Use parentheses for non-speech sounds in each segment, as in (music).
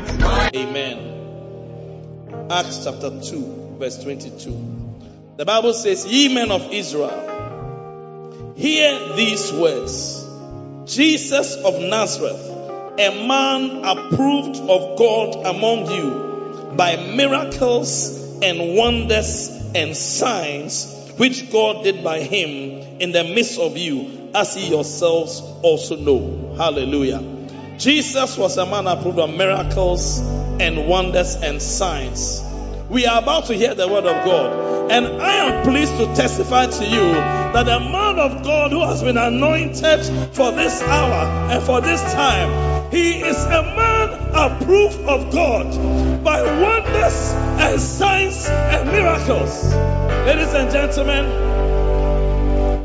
Words. Amen. Acts chapter 2, verse 22. The Bible says, Ye men of Israel, hear these words. Jesus of Nazareth, a man approved of God among you by miracles and wonders and signs which God did by him in the midst of you, as ye yourselves also know. Hallelujah. Jesus was a man approved of miracles and wonders and signs. We are about to hear the word of God. And I am pleased to testify to you that the man of God who has been anointed for this hour and for this time, he is a man approved of God by wonders and signs and miracles. Ladies and gentlemen,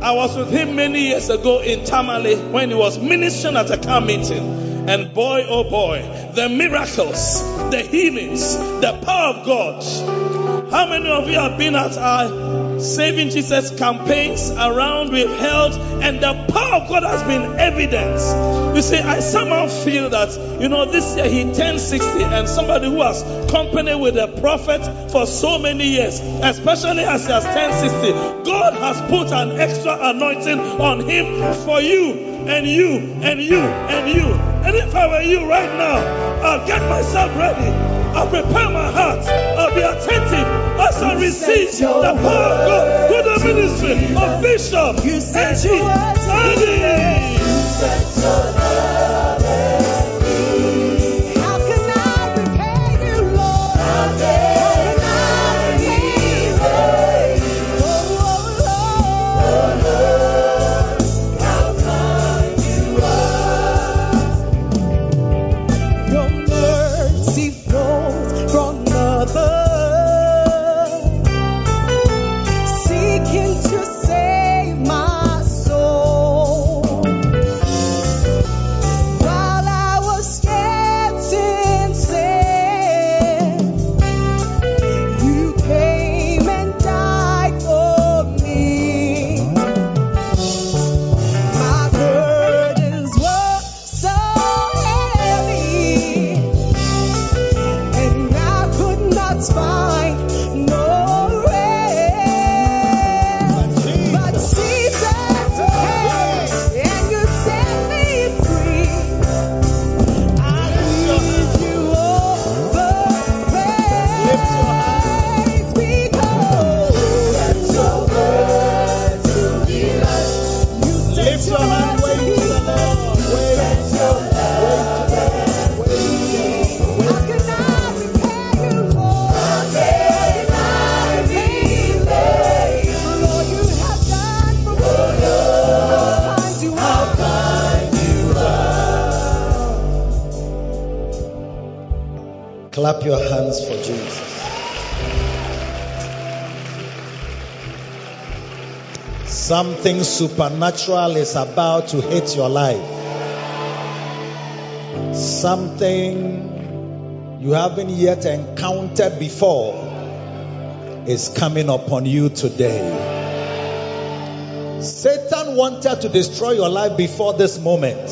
I was with him many years ago in Tamale when he was ministering at a car meeting. And boy, oh boy, the miracles, the healings, the power of God. How many of you have been at our Saving Jesus campaigns around we've held and the power of God has been evident. You see, I somehow feel that, you know, this year he turned 60 and somebody who has company with a prophet for so many years, especially as he has turned 60, God has put an extra anointing on him for you and you and you and you. And if I were you right now, I'll get myself ready. I'll prepare my heart. I'll be attentive as I receive the power of God through the ministry of Bishop You Eddie Addy. Something supernatural is about to hit your life. Something you haven't yet encountered before is coming upon you today. Satan wanted to destroy your life before this moment.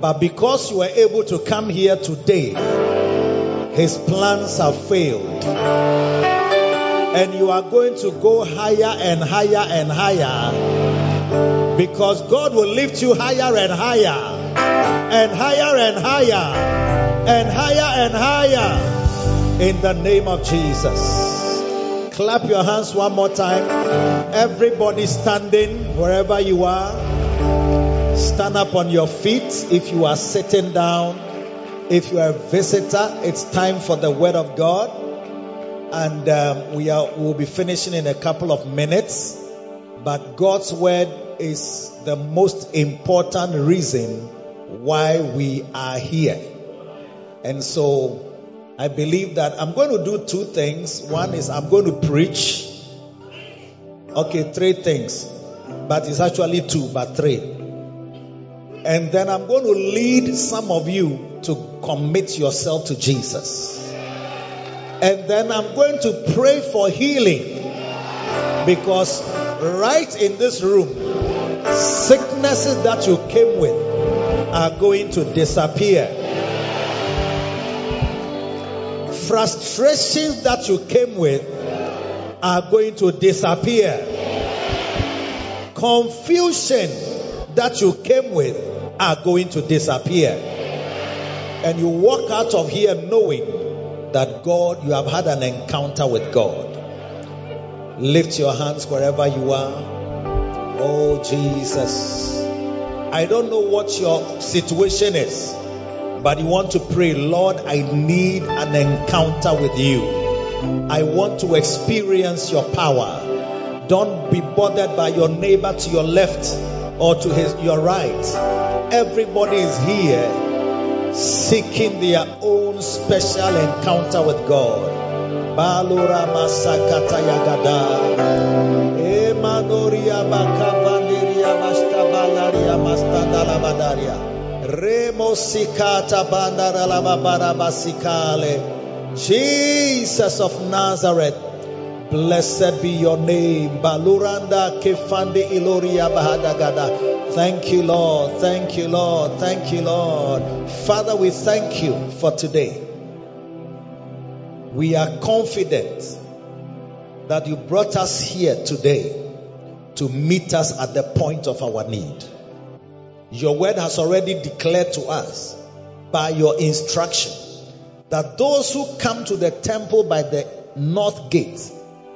But because you were able to come here today, his plans have failed. And you are going to go higher and higher and higher. Because God will lift you higher and higher. And higher and higher. And higher and higher. In the name of Jesus. Clap your hands one more time. Everybody standing wherever you are. Stand up on your feet if you are sitting down. If you are a visitor, it's time for the word of God. And um, we are we'll be finishing in a couple of minutes. But God's word is the most important reason why we are here. And so I believe that I'm going to do two things. One is I'm going to preach. Okay, three things. But it's actually two, but three. And then I'm going to lead some of you to commit yourself to Jesus. And then I'm going to pray for healing. Because right in this room, sicknesses that you came with are going to disappear. Frustrations that you came with are going to disappear. Confusion that you came with are going to disappear. And you walk out of here knowing that God, you have had an encounter with God. Lift your hands wherever you are. Oh, Jesus. I don't know what your situation is, but you want to pray, Lord, I need an encounter with you. I want to experience your power. Don't be bothered by your neighbor to your left or to his your right. Everybody is here seeking their own special encounter with God. Balura masakata yagada. Emanoria bakabandiria mastabalaria mastandala badaria. Remo sikata bandara lababara. Jesus of Nazareth. Blessed be your name. Baluranda kefande iloria bahadagada. Thank you, Lord. Thank you, Lord. Thank you, Lord. Father, we thank you for today. We are confident that you brought us here today to meet us at the point of our need. Your word has already declared to us by your instruction that those who come to the temple by the north gate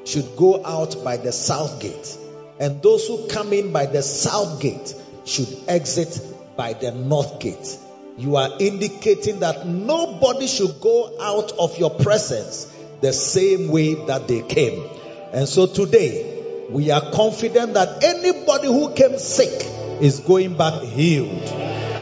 should go out by the south gate, and those who come in by the south gate should exit by the north gate. You are indicating that nobody should go out of your presence the same way that they came. And so today, we are confident that anybody who came sick is going back healed.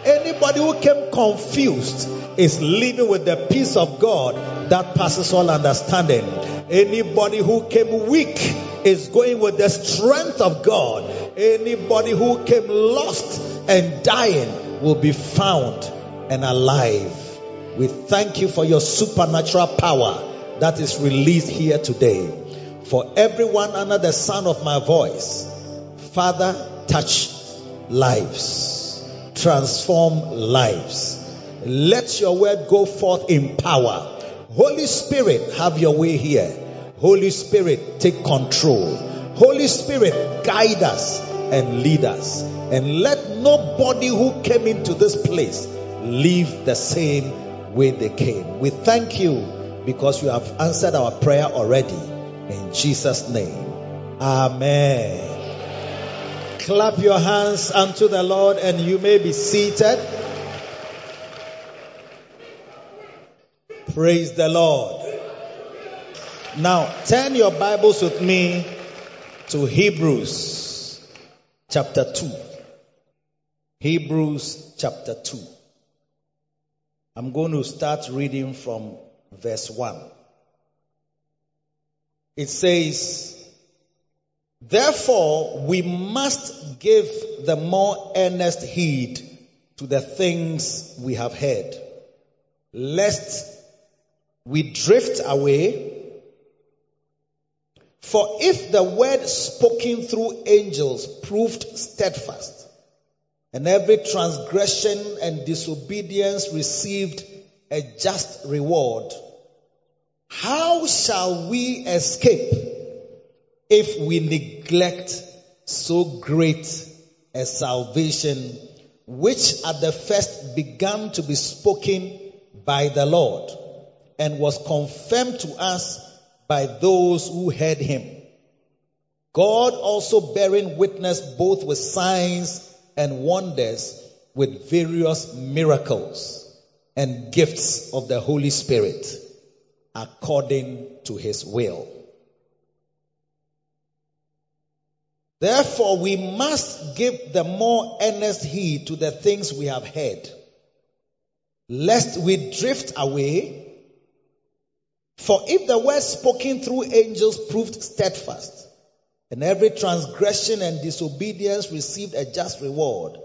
Anybody who came confused is living with the peace of God that passes all understanding. Anybody who came weak is going with the strength of God. Anybody who came lost and dying will be found and alive. We thank you for your supernatural power that is released here today. For everyone under the sound of my voice, Father, touch lives, transform lives. Let your word go forth in power. Holy Spirit, have your way here. Holy Spirit, take control. Holy Spirit, guide us and lead us. And let nobody who came into this place leave the same way they came. We thank you because you have answered our prayer already. In Jesus' name. Amen. Clap your hands unto the Lord and you may be seated. Praise the Lord. Now, turn your Bibles with me to Hebrews chapter 2. Hebrews chapter 2. I'm going to start reading from verse 1. It says, Therefore, we must give the more earnest heed to the things we have heard, lest we drift away. For if the word spoken through angels proved steadfast, and every transgression and disobedience received a just reward, how shall we escape if we neglect so great a salvation, which at the first began to be spoken by the Lord and was confirmed to us by those who heard him? God also bearing witness both with signs and wonders with various miracles and gifts of the Holy Spirit according to his will. Therefore, we must give the more earnest heed to the things we have heard, lest we drift away. For if the word spoken through angels proved steadfast, and every transgression and disobedience received a just reward,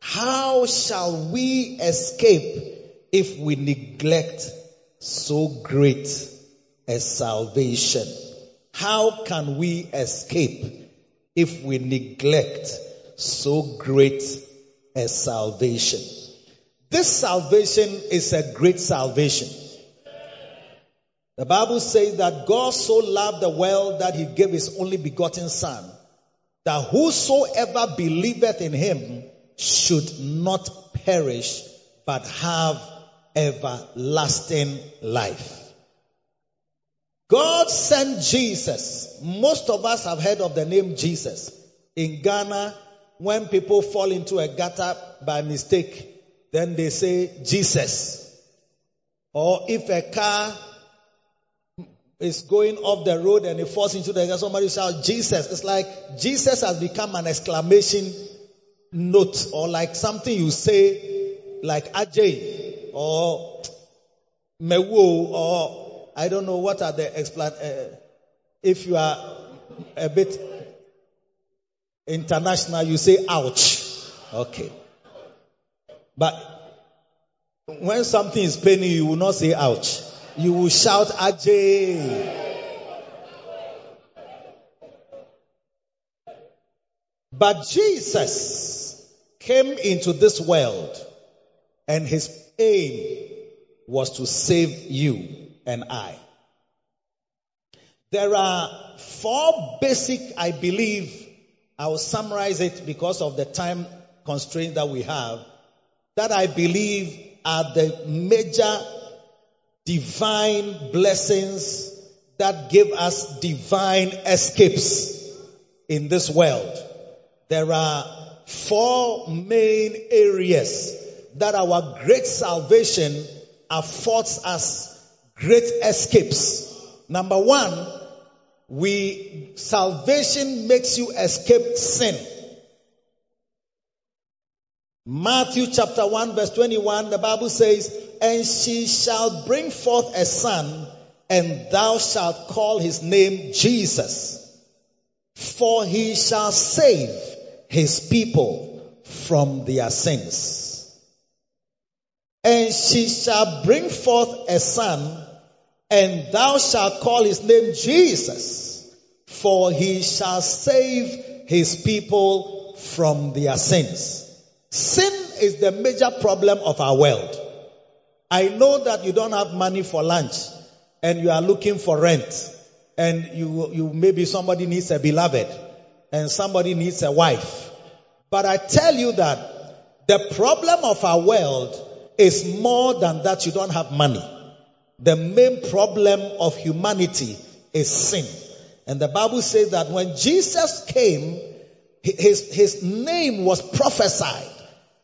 how shall we escape if we neglect so great a salvation? How can we escape if we neglect so great a salvation? This salvation is a great salvation. The Bible says that God so loved the world that he gave his only begotten son, that whosoever believeth in him should not perish, but have everlasting life. God sent Jesus. Most of us have heard of the name Jesus. In Ghana, when people fall into a gutter by mistake, then they say Jesus. Or if a car is going off the road and it falls into the somebody shout Jesus. It's like Jesus has become an exclamation note or like something you say like Ajay or Mewo or I don't know what are the explan. Uh, if you are a bit international, you say ouch. Okay. But when something is paining you will not say ouch. You will shout Ajay. But Jesus came into this world and his aim was to save you and I. There are four basic, I believe, I will summarize it because of the time constraint that we have, that I believe are the major divine blessings that give us divine escapes in this world. There are four main areas that our great salvation affords us great escapes. Number one, we, salvation makes you escape sin. Matthew chapter 1 verse 21, the Bible says, And she shall bring forth a son, and thou shalt call his name Jesus. For he shall save his people from their sins. And she shall bring forth a son, and thou shalt call his name Jesus, for he shall save his people from their sins. Sin is the major problem of our world. I know that you don't have money for lunch and you are looking for rent and you, you maybe somebody needs a beloved and somebody needs a wife. But I tell you that the problem of our world is more than that you don't have money. The main problem of humanity is sin. And the Bible says that when Jesus came, his, his name was prophesied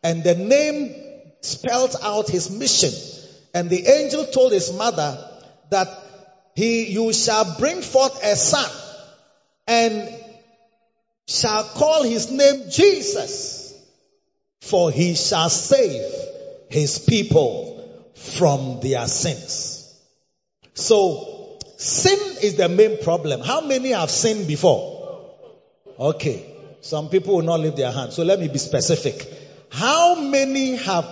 and the name spelled out his mission. And the angel told his mother that he, you shall bring forth a son and shall call his name Jesus, for he shall save his people from their sins. So, sin is the main problem. How many have sinned before? Okay. Some people will not lift their hand. So let me be specific. How many have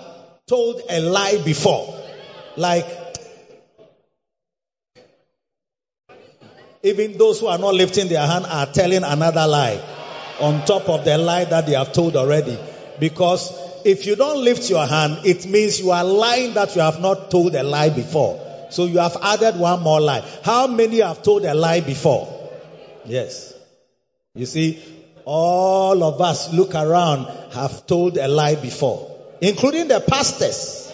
told a lie before? Like, even those who are not lifting their hand are telling another lie on top of the lie that they have told already. Because if you don't lift your hand, it means you are lying that you have not told a lie before. So you have added one more lie. How many have told a lie before? Yes. You see, all of us look around have told a lie before, including the pastors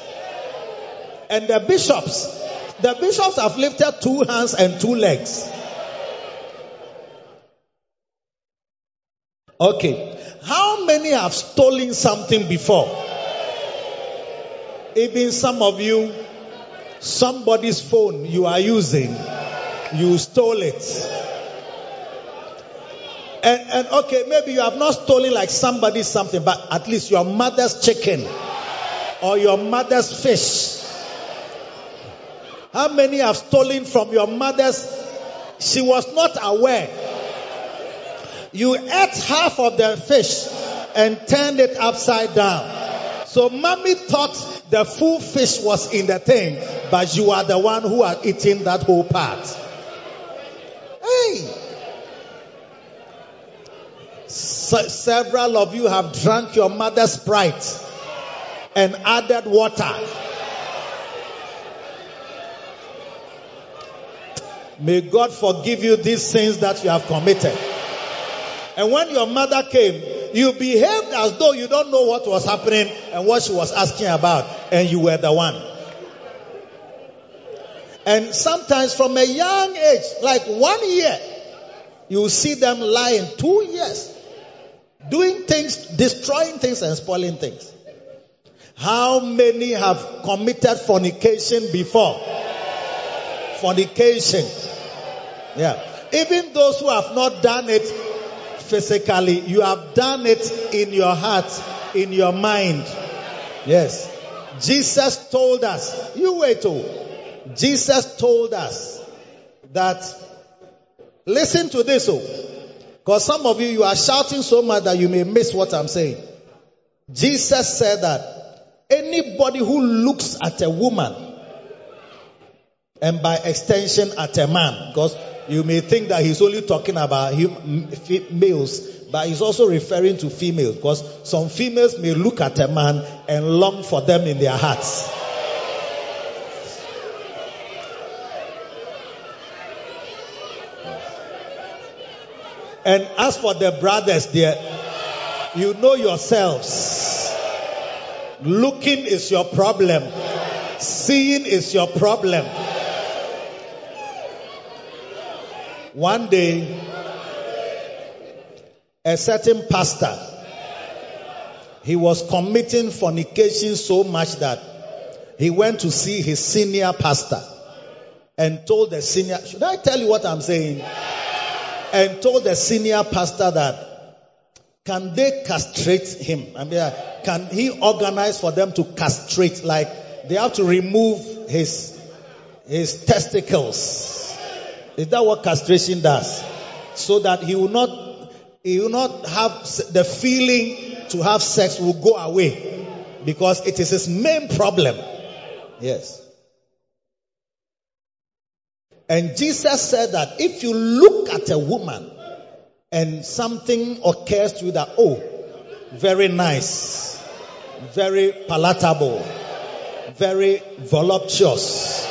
and the bishops. The bishops have lifted two hands and two legs. Okay. How many have stolen something before? Even some of you somebody's phone you are using, you stole it. And, and okay, maybe you have not stolen like somebody something, but at least your mother's chicken or your mother's fish. How many have stolen from your mother's? She was not aware. You ate half of the fish and turned it upside down. So mommy thought the full fish was in the thing, but you are the one who are eating that whole part. Hey! Se- several of you have drunk your mother's sprite and added water. May God forgive you these sins that you have committed. And when your mother came, you behaved as though you don't know what was happening and what she was asking about, and you were the one. And sometimes from a young age, like one year, you see them lying two years, doing things, destroying things and spoiling things. How many have committed fornication before? Fornication. Yeah. Even those who have not done it physically, you have done it in your heart, in your mind. Yes. Jesus told us, you wait, oh. Jesus told us that, listen to this, oh. Because some of you, you are shouting so much that you may miss what I'm saying. Jesus said that anybody who looks at a woman and by extension at a man, because you may think that he's only talking about males, but he's also referring to females, because some females may look at a man and long for them in their hearts. And as for the brothers there, you know yourselves. Looking is your problem. Seeing is your problem. One day, a certain pastor, he was committing fornication so much that he went to see his senior pastor and told the senior, should I tell you what I'm saying? And told the senior pastor that can they castrate him? I mean, uh, can he organize for them to castrate? Like they have to remove his his testicles. Is that what castration does? So that he will not he will not have the feeling to have sex will go away because it is his main problem. Yes. And Jesus said that if you look at a woman and something occurs to you that, oh, very nice, very palatable, very voluptuous,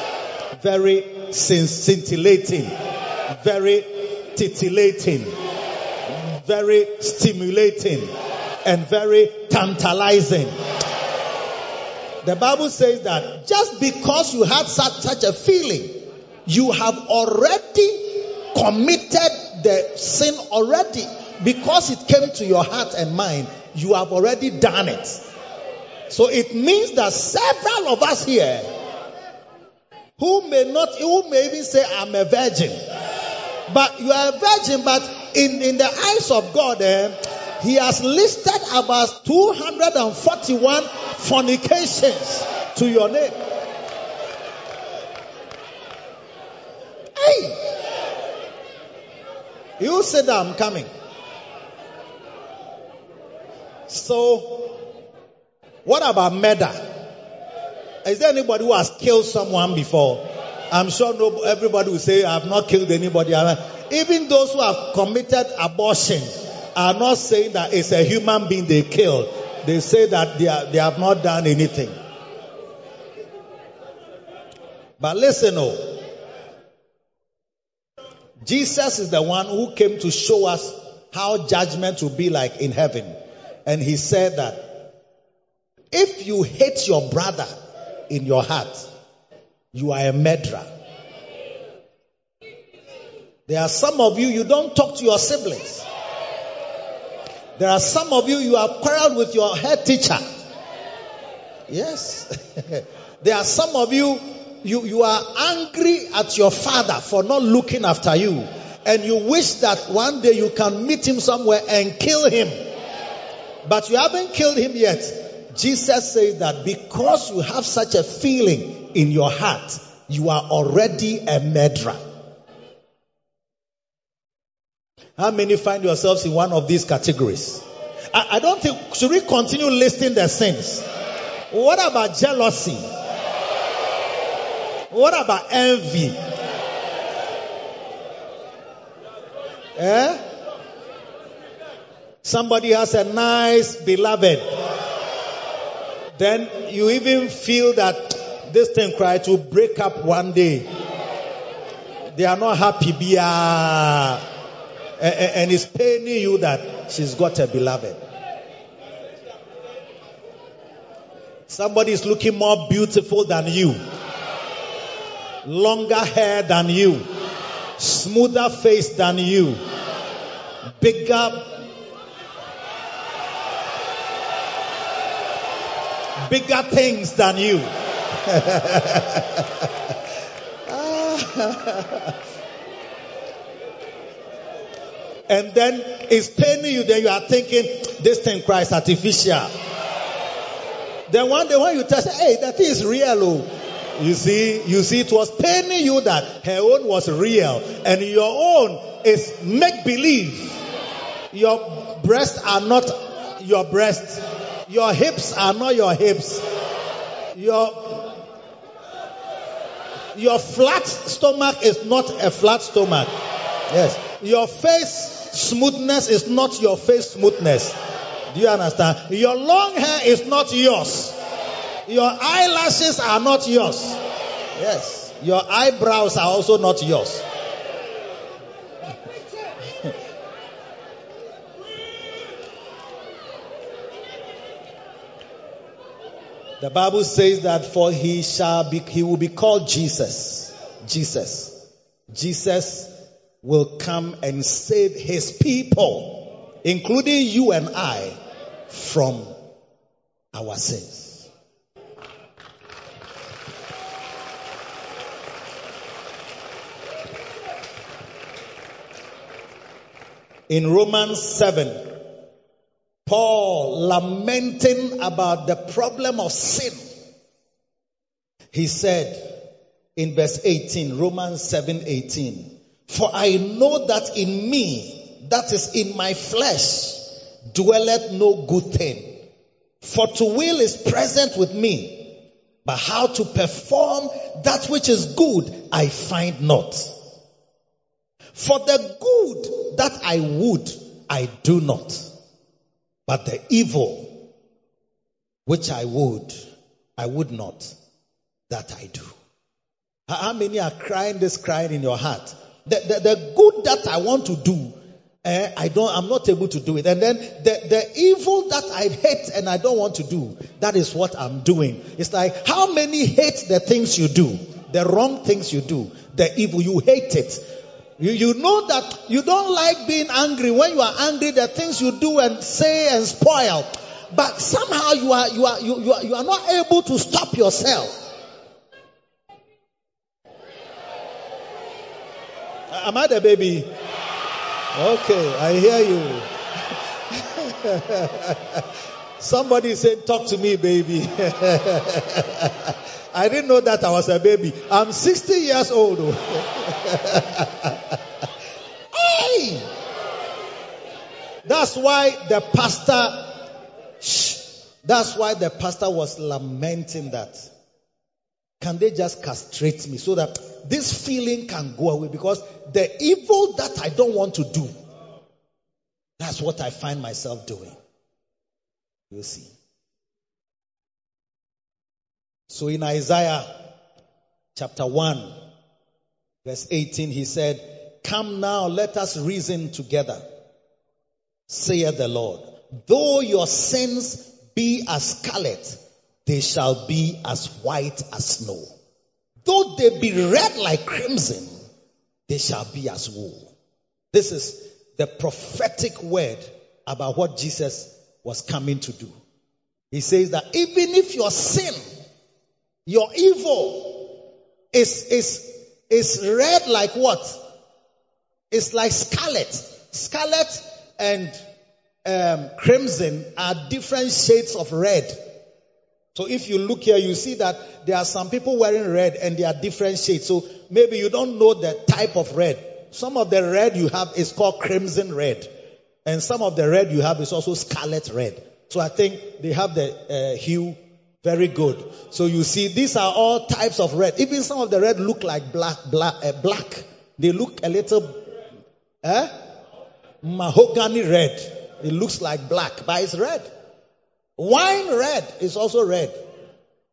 very scintillating, very titillating, very stimulating, and very tantalizing. The Bible says that just because you had such, such a feeling, you have already committed the sin already. Because it came to your heart and mind, you have already done it. So it means that several of us here who may not, who may even say, I'm a virgin. But you are a virgin, but in, in the eyes of God, eh, He has listed about 241 fornications to your name. Hey! You said I'm coming. So, what about murder? Is there anybody who has killed someone before? I'm sure no, everybody will say, I have not killed anybody. Even those who have committed abortion are not saying that it's a human being they killed. They say that they, are, they have not done anything. But listen, oh. Jesus is the one who came to show us how judgment will be like in heaven. And he said that if you hate your brother in your heart, you are a murderer. There are some of you, you don't talk to your siblings. There are some of you, you have quarreled with your head teacher. Yes. (laughs) there are some of you, you, you are angry at your father for not looking after you. And you wish that one day you can meet him somewhere and kill him. But you haven't killed him yet. Jesus says that because you have such a feeling in your heart, you are already a murderer. How many find yourselves in one of these categories? I, I don't think, should we continue listing the sins? What about jealousy? What about envy? Eh? Somebody has a nice beloved. Then you even feel that this thing cry to break up one day. They are not happy, bia. A- a- And it's paining you that she's got a beloved. Somebody is looking more beautiful than you, longer hair than you, smoother face than you, bigger, bigger things than you. (laughs) and then it's paining you, then you are thinking, this thing cries artificial. Then one day when you tell, hey, that is real. Oh. You see, you see, it was telling you that her own was real and your own is make believe. Your breasts are not your breasts. Your hips are not your hips. Your, your flat stomach is not a flat stomach. Yes. Your face smoothness is not your face smoothness. Do you understand? Your long hair is not yours. Your eyelashes are not yours. Yes. Your eyebrows are also not yours. (laughs) The Bible says that for he shall be, he will be called Jesus. Jesus. Jesus will come and save his people, including you and I, from our sins. In Romans 7, Paul lamenting about the problem of sin. He said in verse 18, Romans 7 18, For I know that in me, that is in my flesh, dwelleth no good thing. For to will is present with me, but how to perform that which is good I find not. For the good that I would, I do not. But the evil which I would, I would not, that I do. How many are crying this crying in your heart? The, the, the good that I want to do, eh, I don't, I'm not able to do it. And then the, the evil that I hate and I don't want to do, that is what I'm doing. It's like, how many hate the things you do? The wrong things you do. The evil, you hate it. You, you know that you don't like being angry. When you are angry, the things you do and say and spoil. But somehow you are, you are, you, you are, you are not able to stop yourself. Am I the baby? Okay, I hear you. (laughs) Somebody said, talk to me, baby. (laughs) I didn't know that I was a baby. I'm 60 years old. (laughs) hey! That's why the pastor, shh, that's why the pastor was lamenting that. Can they just castrate me so that this feeling can go away? Because the evil that I don't want to do, that's what I find myself doing. You see. So in Isaiah chapter 1, verse 18, he said, Come now, let us reason together, saith the Lord. Though your sins be as scarlet, they shall be as white as snow. Though they be red like crimson, they shall be as wool. This is the prophetic word about what Jesus was coming to do. He says that even if your sin, your evil is, is, is red like what? It's like scarlet. Scarlet and um, crimson are different shades of red. So if you look here, you see that there are some people wearing red and they are different shades. So maybe you don't know the type of red. Some of the red you have is called crimson red. And some of the red you have is also scarlet red. So I think they have the uh, hue very good. So you see, these are all types of red. Even some of the red look like black, black, uh, black. They look a little, eh? Mahogany red. It looks like black, but it's red. Wine red is also red.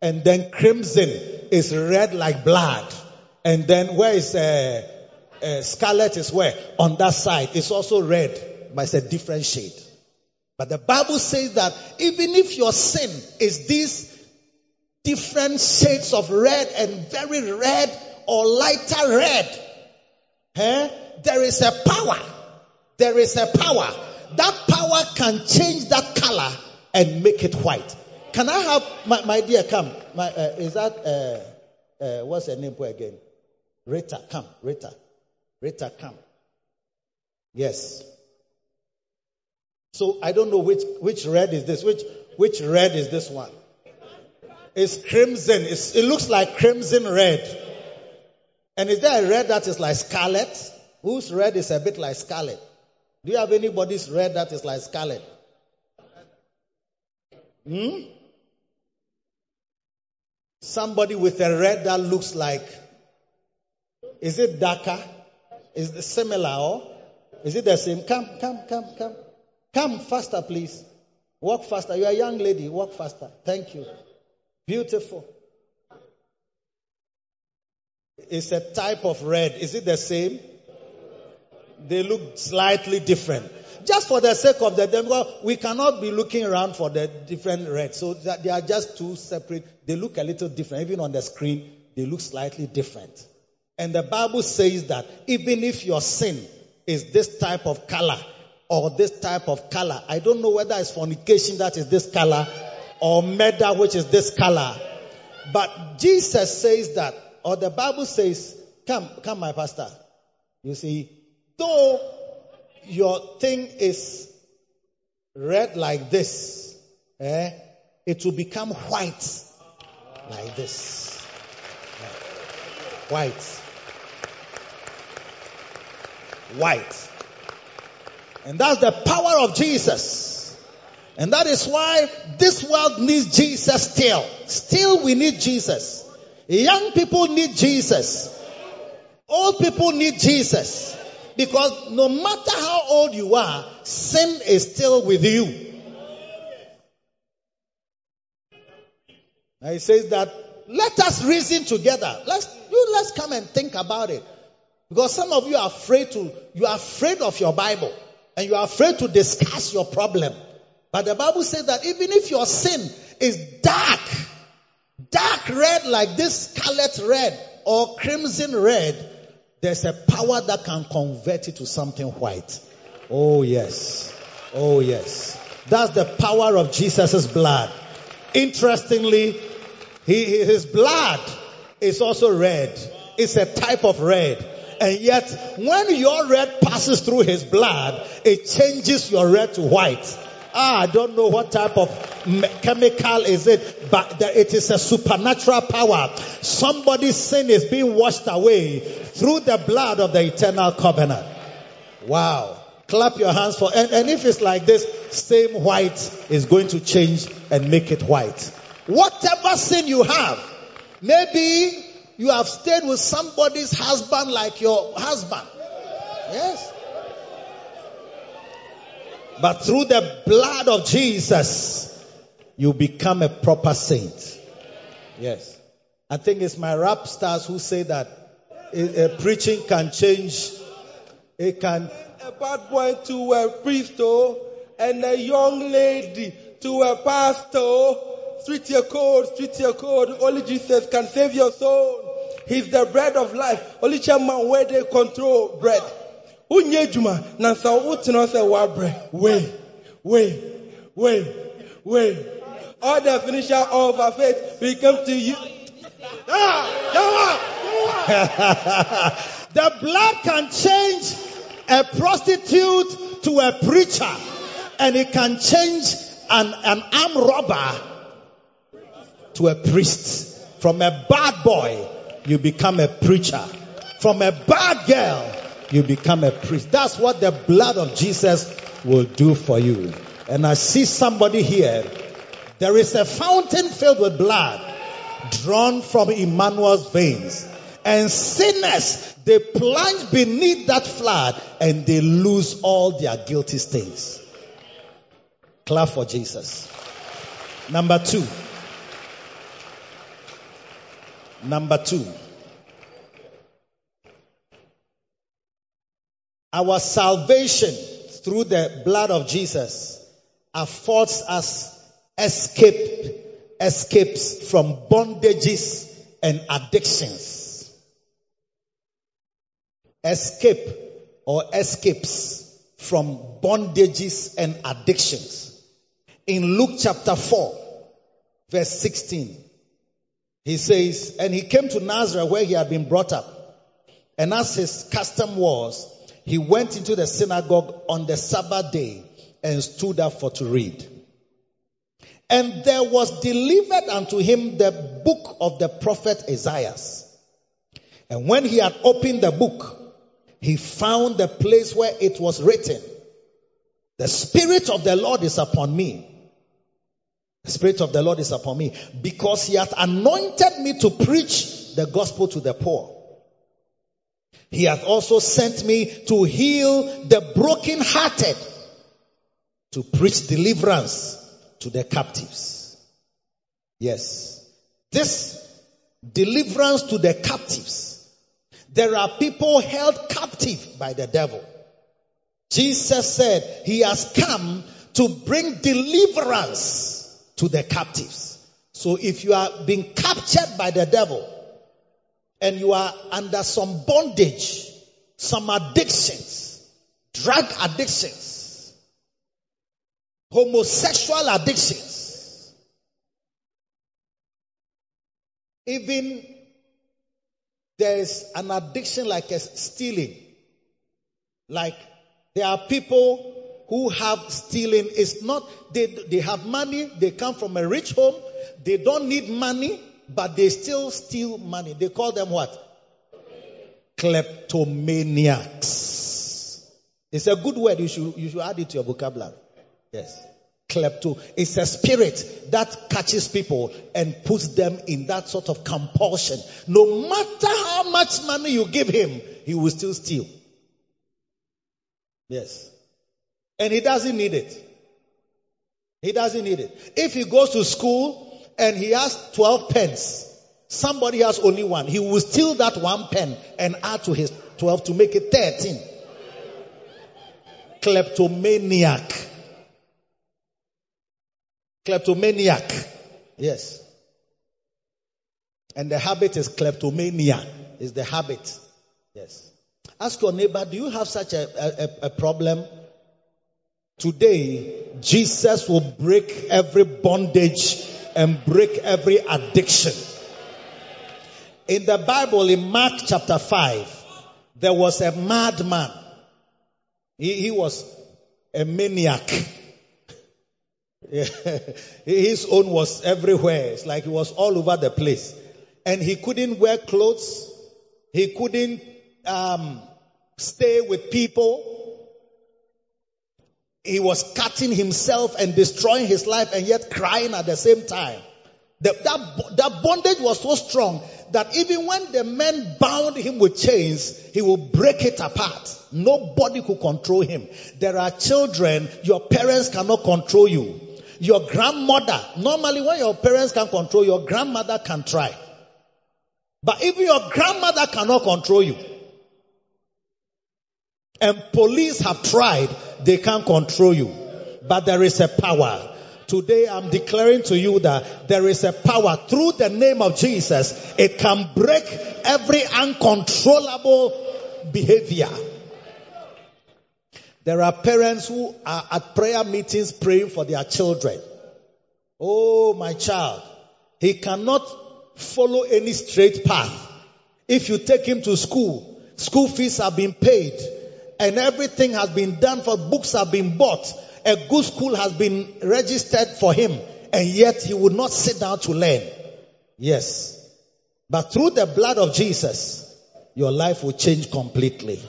And then crimson is red like blood. And then where is uh, uh, scarlet is where? On that side. It's also red, but it's a different shade. But the Bible says that even if your sin is these different shades of red and very red or lighter red, eh, there is a power. There is a power. That power can change that color and make it white. Can I have my, my dear come? My, uh, is that uh, uh, what's her name again? Rita, come, Rita, Rita, come. Yes. So I don't know which which red is this. Which which red is this one? It's crimson. It's, it looks like crimson red. And is there a red that is like scarlet? Whose red is a bit like scarlet? Do you have anybody's red that is like scarlet? Hmm? Somebody with a red that looks like. Is it darker? Is it similar or is it the same? Come, come, come, come. Come faster, please. Walk faster. You're a young lady. Walk faster. Thank you. Beautiful. It's a type of red. Is it the same? They look slightly different. Just for the sake of the demo, we cannot be looking around for the different reds. So they are just two separate. They look a little different. Even on the screen, they look slightly different. And the Bible says that even if your sin is this type of color or this type of color, I don't know whether it's fornication that is this color or murder which is this color. But Jesus says that, or the Bible says, come, come my pastor. You see, though your thing is red like this, eh, it will become white like this. White. White. And that's the power of Jesus. And that is why this world needs Jesus still. Still we need Jesus. Young people need Jesus. Old people need Jesus. Because no matter how old you are, sin is still with you. Now he says that let us reason together. Let's you let's come and think about it. Because some of you are afraid to you are afraid of your Bible and you are afraid to discuss your problem. But the Bible says that even if your sin is dark, dark red like this scarlet red or crimson red, there's a power that can convert it to something white. Oh yes. Oh yes. That's the power of Jesus' blood. Interestingly, he, his blood is also red. It's a type of red. And yet, when your red passes through his blood, it changes your red to white. Ah, I don't know what type of chemical is it, but it is a supernatural power. Somebody's sin is being washed away through the blood of the eternal covenant. Wow. Clap your hands for, and, and if it's like this, same white is going to change and make it white. Whatever sin you have, maybe you have stayed with somebody's husband like your husband. Yes. But through the blood of Jesus, you become a proper saint. Yes. I think it's my rap stars who say that uh, uh, preaching can change. It can. a bad boy to a priest oh, and a young lady to a pastor. Street your code, street your code. Only Jesus can save your soul. He's the bread of life. Only chairman where they control bread. Unye juma na sa utino se wa bread. Way, way, way, way. All the finisher of our faith, we come to you. Ah, the blood can change a prostitute to a preacher, and it can change an, an armed robber to a priest. From a bad boy, you become a preacher. From a bad girl, you become a priest. That's what the blood of Jesus will do for you. And I see somebody here. There is a fountain filled with blood drawn from Emmanuel's veins. And sinners, they plunge beneath that flood and they lose all their guilty stains. Clap for Jesus. Number two. Number two. Our salvation through the blood of Jesus affords us escape, escapes from bondages and addictions. Escape or escapes from bondages and addictions. In Luke chapter 4, verse 16, he says, And he came to Nazareth where he had been brought up. And as his custom was, he went into the synagogue on the Sabbath day and stood up for to read. And there was delivered unto him the book of the prophet Isaiah. And when he had opened the book, he found the place where it was written, The Spirit of the Lord is upon me. The Spirit of the Lord is upon me because he hath anointed me to preach the gospel to the poor. He hath also sent me to heal the brokenhearted, to preach deliverance to the captives. Yes. This deliverance to the captives. There are people held captive by the devil. Jesus said he has come to bring deliverance to the captives. So if you are being captured by the devil and you are under some bondage, some addictions, drug addictions, homosexual addictions, even there's an addiction like a stealing. Like there are people who have stealing. It's not, they, they have money, they come from a rich home, they don't need money, but they still steal money. They call them what? Kleptomaniacs. It's a good word. You should, you should add it to your vocabulary. Yes. Klepto. It's a spirit that catches people and puts them in that sort of compulsion. No matter how much money you give him, he will still steal. Yes. And he doesn't need it. He doesn't need it. If he goes to school and he has 12 pence, somebody has only one, he will steal that one pen and add to his 12 to make it 13. Kleptomaniac. Kleptomaniac. Yes. And the habit is kleptomania. Is the habit. Yes. Ask your neighbor, do you have such a, a, a problem? Today, Jesus will break every bondage and break every addiction. In the Bible, in Mark chapter 5, there was a madman. He, he was a maniac. (laughs) His own was everywhere. It's like he was all over the place. And he couldn't wear clothes. He couldn't um, stay with people. He was cutting himself and destroying his life and yet crying at the same time. The, that, that bondage was so strong that even when the men bound him with chains, he would break it apart. Nobody could control him. There are children, your parents cannot control you. Your grandmother, normally when your parents can control, your grandmother can try. But even your grandmother cannot control you. And police have tried, they can't control you. But there is a power. Today I'm declaring to you that there is a power through the name of Jesus. It can break every uncontrollable behavior. There are parents who are at prayer meetings praying for their children. Oh, my child, he cannot follow any straight path. If you take him to school, school fees have been paid and everything has been done for books have been bought. A good school has been registered for him and yet he would not sit down to learn. Yes. But through the blood of Jesus, your life will change completely.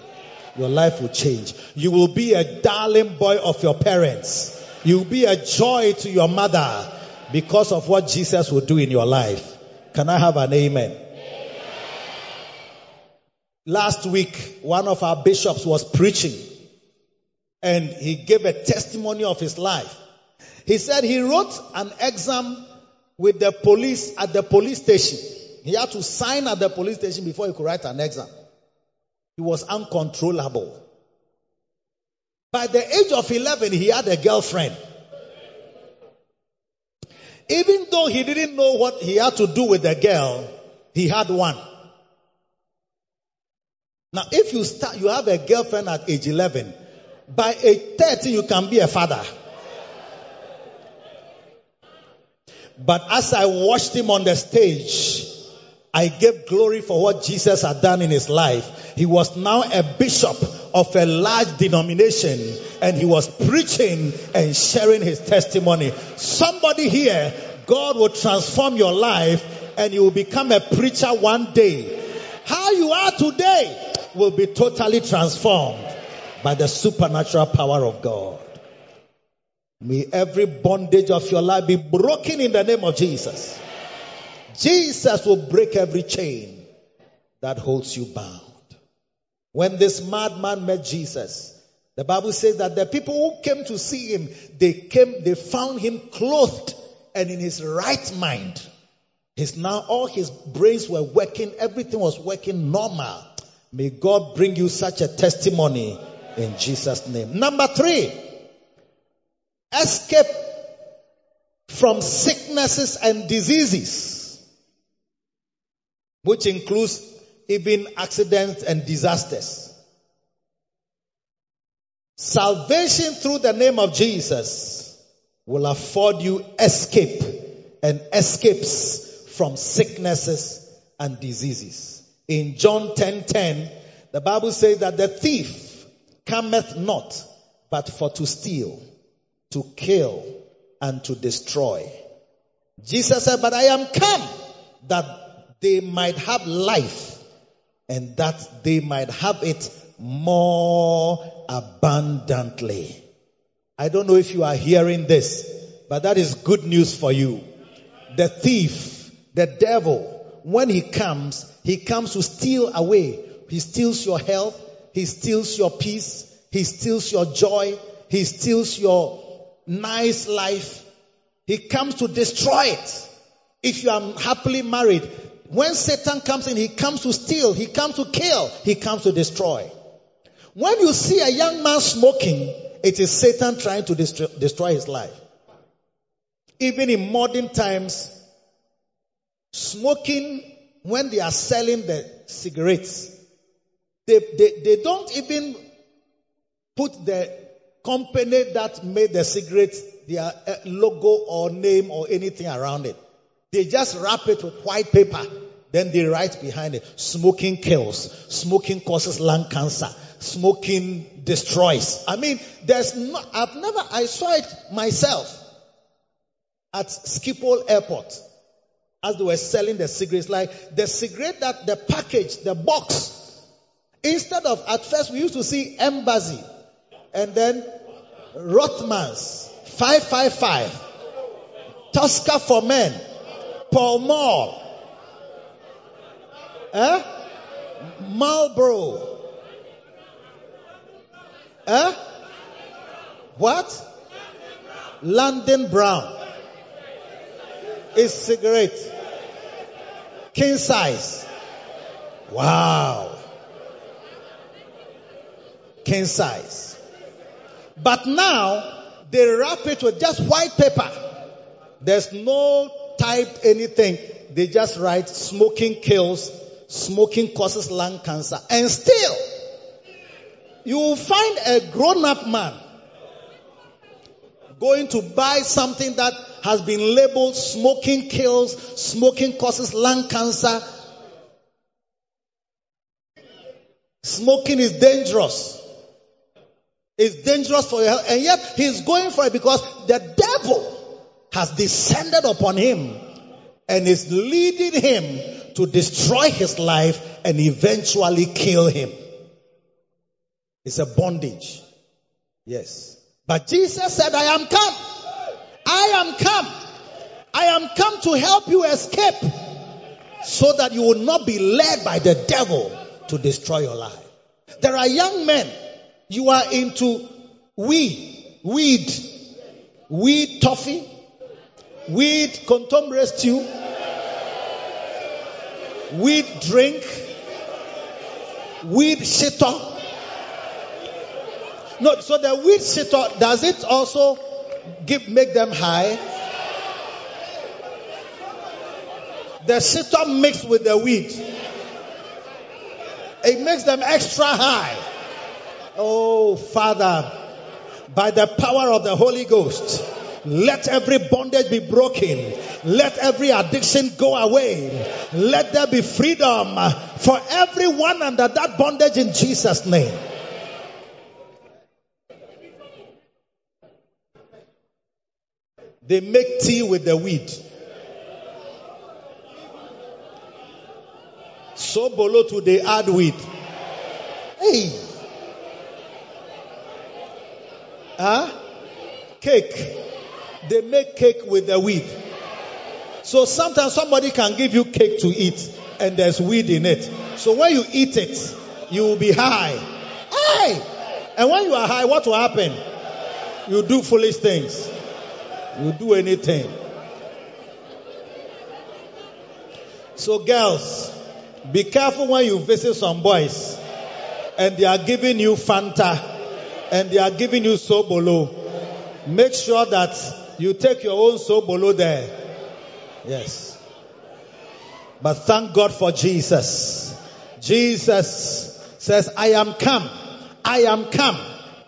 Your life will change. You will be a darling boy of your parents. You will be a joy to your mother because of what Jesus will do in your life. Can I have an amen? Last week, one of our bishops was preaching and he gave a testimony of his life. He said he wrote an exam with the police at the police station. He had to sign at the police station before he could write an exam. He was uncontrollable. By the age of 11, he had a girlfriend. Even though he didn't know what he had to do with the girl, he had one. Now, if you start, you have a girlfriend at age 11, by age 30, you can be a father. But as I watched him on the stage, I gave glory for what Jesus had done in his life. He was now a bishop of a large denomination and he was preaching and sharing his testimony. Somebody here, God will transform your life and you will become a preacher one day. How you are today will be totally transformed by the supernatural power of God. May every bondage of your life be broken in the name of Jesus. Jesus will break every chain that holds you bound. When this madman met Jesus, the Bible says that the people who came to see him, they came, they found him clothed and in his right mind. His now all his brains were working, everything was working normal. May God bring you such a testimony in Jesus' name. Number three, escape from sicknesses and diseases which includes even accidents and disasters. Salvation through the name of Jesus will afford you escape and escapes from sicknesses and diseases. In John 10:10, 10, 10, the Bible says that the thief cometh not but for to steal, to kill, and to destroy. Jesus said, but I am come that they might have life and that they might have it more abundantly. I don't know if you are hearing this, but that is good news for you. The thief, the devil, when he comes, he comes to steal away. He steals your health. He steals your peace. He steals your joy. He steals your nice life. He comes to destroy it. If you are happily married, when Satan comes in, he comes to steal, he comes to kill, he comes to destroy. When you see a young man smoking, it is Satan trying to destroy, his life. Even in modern times, smoking, when they are selling the cigarettes, they, they, they don't even put the company that made the cigarettes, their uh, logo or name or anything around it. They just wrap it with white paper. Then they write behind it, smoking kills, smoking causes lung cancer, smoking destroys. I mean, there's I've never, I saw it myself at Schiphol Airport as they were selling the cigarettes. Like the cigarette that the package, the box, instead of, at first we used to see Embassy and then Rothmans, 555, Tosca for men, Pall Mall, eh? Marlboro, eh? What? London Brown. Is cigarette. King size. Wow. King size. But now they wrap it with just white paper. There's no type anything. They just write smoking kills, smoking causes lung cancer. And still, you will find a grown up man going to buy something that has been labeled smoking kills, smoking causes lung cancer. Smoking is dangerous. It's dangerous for your health. And yet he's going for it because the devil has descended upon him and is leading him to destroy his life and eventually kill him. It's a bondage. Yes. But Jesus said, I am come. I am come. I am come to help you escape so that you will not be led by the devil to destroy your life. There are young men, you are into weed, weed, weed toffee, weed contemporary stew, weed drink, weed shito. No, so the weed shito, does it also give, make them high? The shito mixed with the weed. It makes them extra high. Oh, Father, by the power of the Holy Ghost, let every bondage be broken. Let every addiction go away. Let there be freedom for everyone under that bondage in Jesus' name. They make tea with the weed. So below to they add weed. Hey. Huh? Cake. They make cake with the weed. So sometimes somebody can give you cake to eat and there's weed in it. So when you eat it, you will be high. Hey! And when you are high, what will happen? You do foolish things. You do anything. So girls, be careful when you visit some boys and they are giving you Fanta and they are giving you Sobolo. Make sure that you take your own Sobolo there. Yes. But thank God for Jesus. Jesus says, I am come. I am come.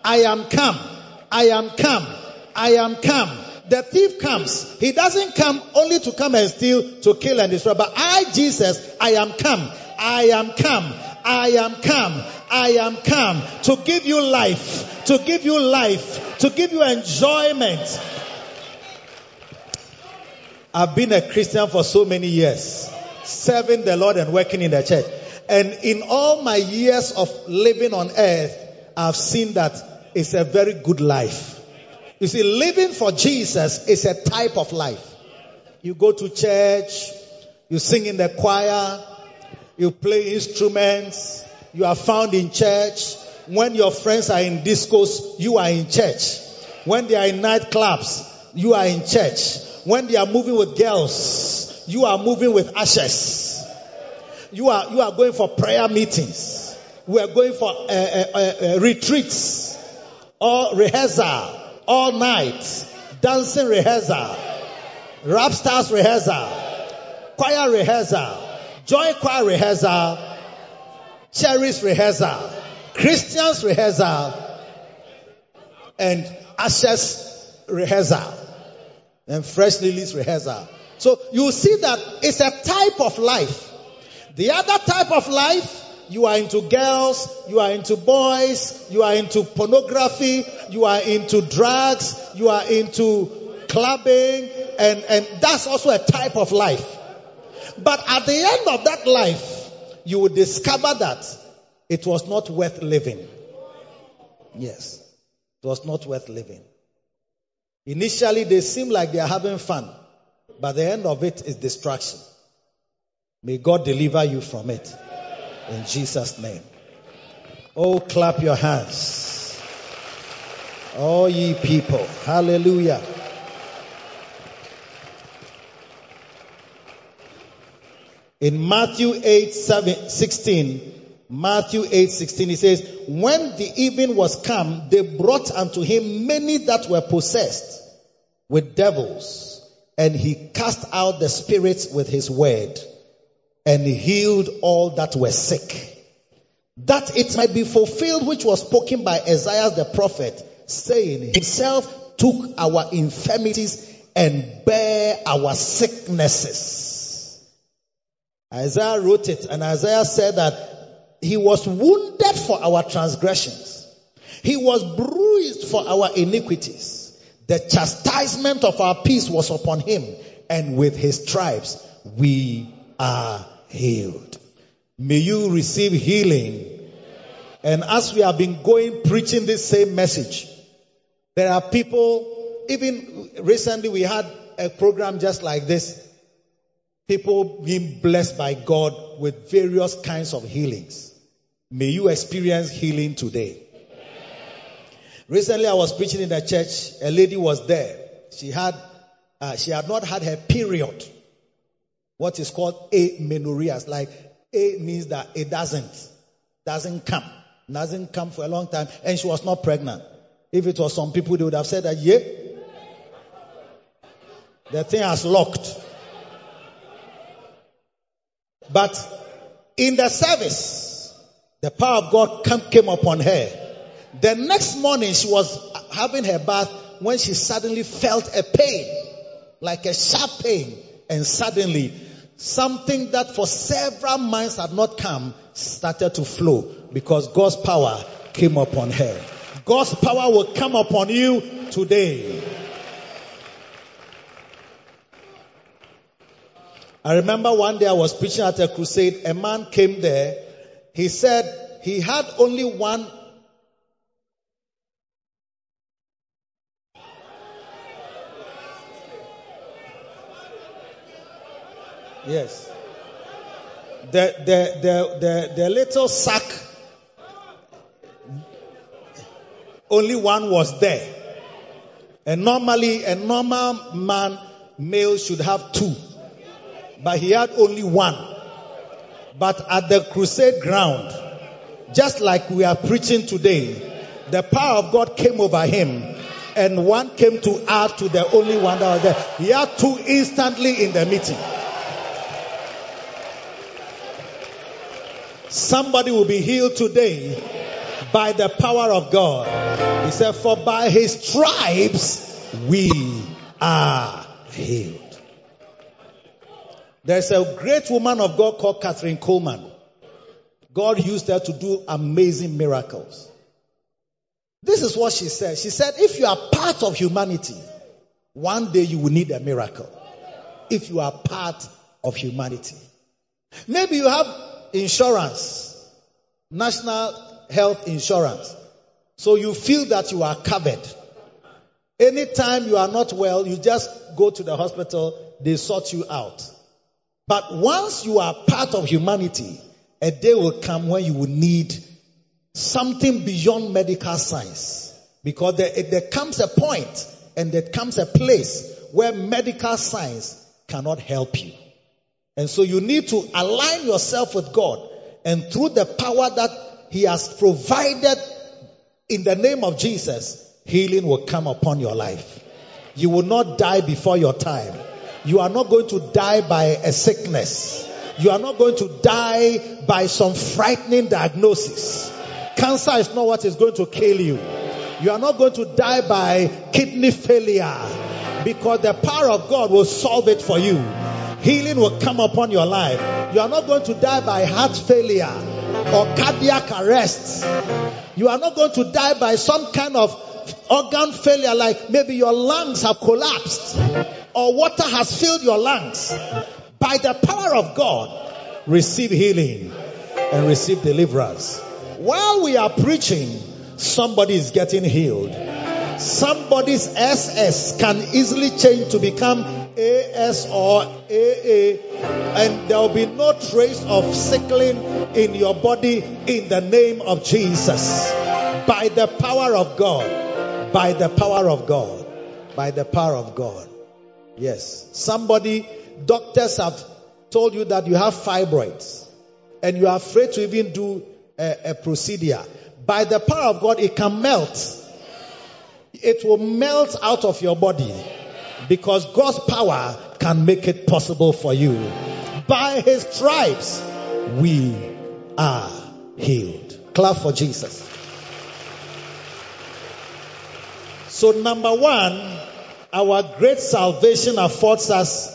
I am come. I am come. I am come. The thief comes. He doesn't come only to come and steal, to kill and destroy. But I, Jesus, I am come. I am come. I am come. I am come to give you life, to give you life, to give you enjoyment. I've been a Christian for so many years, serving the Lord and working in the church. And in all my years of living on earth, I've seen that it's a very good life. You see, living for Jesus is a type of life. You go to church, you sing in the choir, you play instruments, you are found in church. When your friends are in discos, you are in church. When they are in nightclubs, you are in church. When they are moving with girls, you are moving with ashes. You are, you are going for prayer meetings. We are going for uh, uh, uh, retreats or rehearsal all night, dancing rehearsal, rap stars rehearsal, choir rehearsal, joy choir rehearsal, cherries rehearsal, Christians rehearsal, and ashes rehearsal, and fresh lilies rehearsal. So you see that it's a type of life. The other type of life you are into girls, you are into boys, you are into pornography, you are into drugs, you are into clubbing, and, and that's also a type of life. But at the end of that life, you will discover that it was not worth living. Yes. It was not worth living. Initially, they seem like they are having fun, but the end of it is destruction. May God deliver you from it. In Jesus' name. Oh, clap your hands. All ye people. Hallelujah. In Matthew 8, 7, 16, Matthew 8, 16, he says, When the evening was come, they brought unto him many that were possessed with devils, and he cast out the spirits with his word and healed all that were sick. That it might be fulfilled which was spoken by Isaiah the prophet, saying, Himself took our infirmities and bare our sicknesses. Isaiah wrote it, and Isaiah said that he was wounded for our transgressions. He was bruised for our iniquities. The chastisement of our peace was upon him, and with his stripes we are healed. May you receive healing. And as we have been going preaching this same message, there are people, even recently we had a program just like this. People being blessed by God with various kinds of healings. May you experience healing today. Recently I was preaching in a church. A lady was there. She had, uh, she had not had her period. What is called amenorrhea. Like A means that it doesn't, doesn't come. Doesn't come for a long time. And she was not pregnant. If it was some people, they would have said that, yeah, the thing has locked. But in the service, the power of God came upon her. The next morning, she was having her bath when she suddenly felt a pain, like a sharp pain, and suddenly something that for several months had not come started to flow because God's power came upon her. God's power will come upon you today. I remember one day I was preaching at a crusade. A man came there. He said he had only one. Yes. The, the, the, the, the little sack, only one was there. And normally, a normal man, male should have two but he had only one. But at the crusade ground, just like we are preaching today, the power of God came over him and one came to add to the only one that was there. He had two instantly in the meeting. Somebody will be healed today by the power of God. He said, for by his stripes we are healed. There's a great woman of God called Kathryn Kuhlman. God used her to do amazing miracles. This is what she said. She said, if you are part of humanity, one day you will need a miracle. If you are part of humanity. Maybe you have insurance, national health insurance. So you feel that you are covered. Anytime you are not well, you just go to the hospital, they sort you out. But once you are part of humanity, a day will come when you will need something beyond medical science. Because there, there comes a point and there comes a place where medical science cannot help you. And so you need to align yourself with God and through the power that He has provided in the name of Jesus, healing will come upon your life. You will not die before your time. You are not going to die by a sickness. You are not going to die by some frightening diagnosis. Cancer is not what is going to kill you. You are not going to die by kidney failure because the power of God will solve it for you. Healing will come upon your life. You are not going to die by heart failure or cardiac arrest. You are not going to die by some kind of organ failure like maybe your lungs have collapsed or water has filled your lungs. By the power of God, receive healing and receive deliverance. While we are preaching, somebody is getting healed. Somebody's SS can easily change to become AS or AA and there will be no trace of sickling in your body in the name of Jesus. By the power of God. By the power of God. By the power of God. Yes. Somebody, doctors have told you that you have fibroids and you are afraid to even do a, a procedure. By the power of God, it can melt. It will melt out of your body because God's power can make it possible for you. By his stripes, we are healed. Clap for Jesus. So number one, our great salvation affords us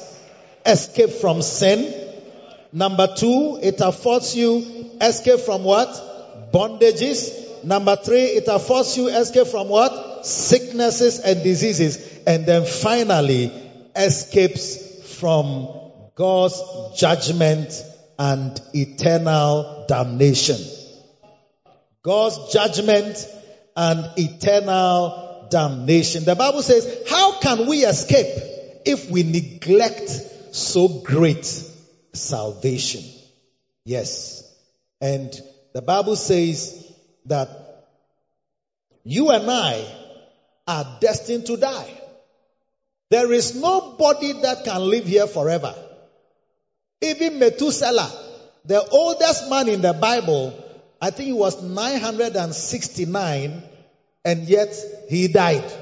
escape from sin Number two, it affords you escape from what? Bondages. Number three, it affords you escape from what? Sicknesses and diseases. And then finally, escapes from God's judgment and eternal damnation. God's judgment and eternal damnation. The Bible says, how can we escape if we neglect so great salvation? Yes. And the Bible says that you and I are destined to die. There is nobody that can live here forever. Even Methuselah, the oldest man in the Bible, I think he was 969 and yet he died.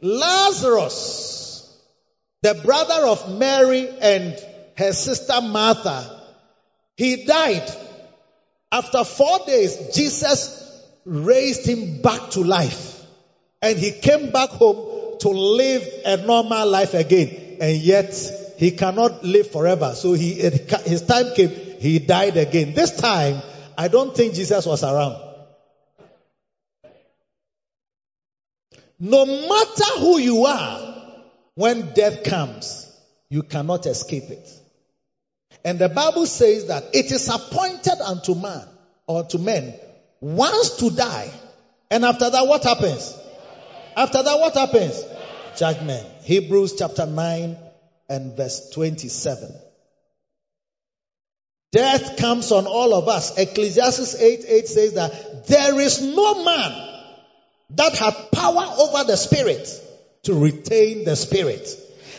Lazarus, the brother of Mary and her sister Martha, he died. After four days, Jesus raised him back to life and he came back home to live a normal life again. And yet he cannot live forever. So he, his time came, he died again. This time, I don't think Jesus was around. No matter who you are, when death comes, you cannot escape it. And the Bible says that it is appointed unto man or to men once to die. And after that, what happens? After that, what happens? Judgment. Hebrews chapter 9 and verse 27. Death comes on all of us. Ecclesiastes 8 8 says that there is no man that hath power over the spirit to retain the spirit.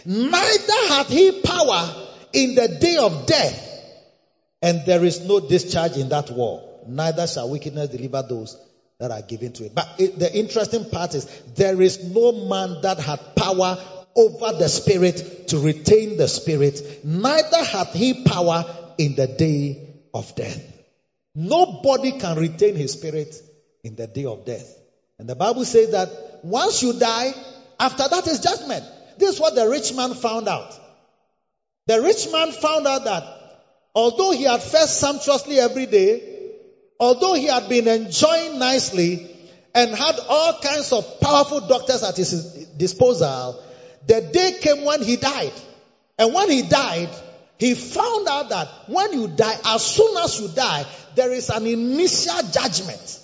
Neither hath he power in the day of death. And there is no discharge in that war. Neither shall wickedness deliver those that are given to it. But it, the interesting part is there is no man that had power over the spirit to retain the spirit. Neither hath he power in the day of death. Nobody can retain his spirit in the day of death. And the Bible says that once you die, after that is judgment. This is what the rich man found out. The rich man found out that although he had fed sumptuously every day, although he had been enjoying nicely and had all kinds of powerful doctors at his disposal, the day came when he died. And when he died, he found out that when you die, as soon as you die, there is an initial judgment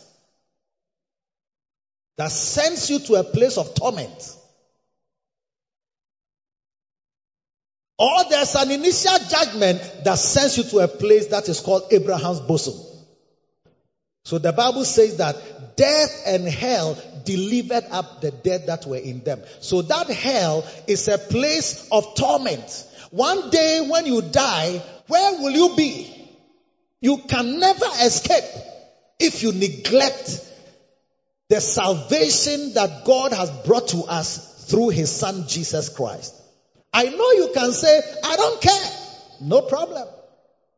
that sends you to a place of torment. Or there's an initial judgment that sends you to a place that is called Abraham's bosom. So the Bible says that death and hell delivered up the dead that were in them. So that hell is a place of torment. One day when you die, where will you be? You can never escape if you neglect the salvation that God has brought to us through his son Jesus Christ. I know you can say, I don't care. No problem.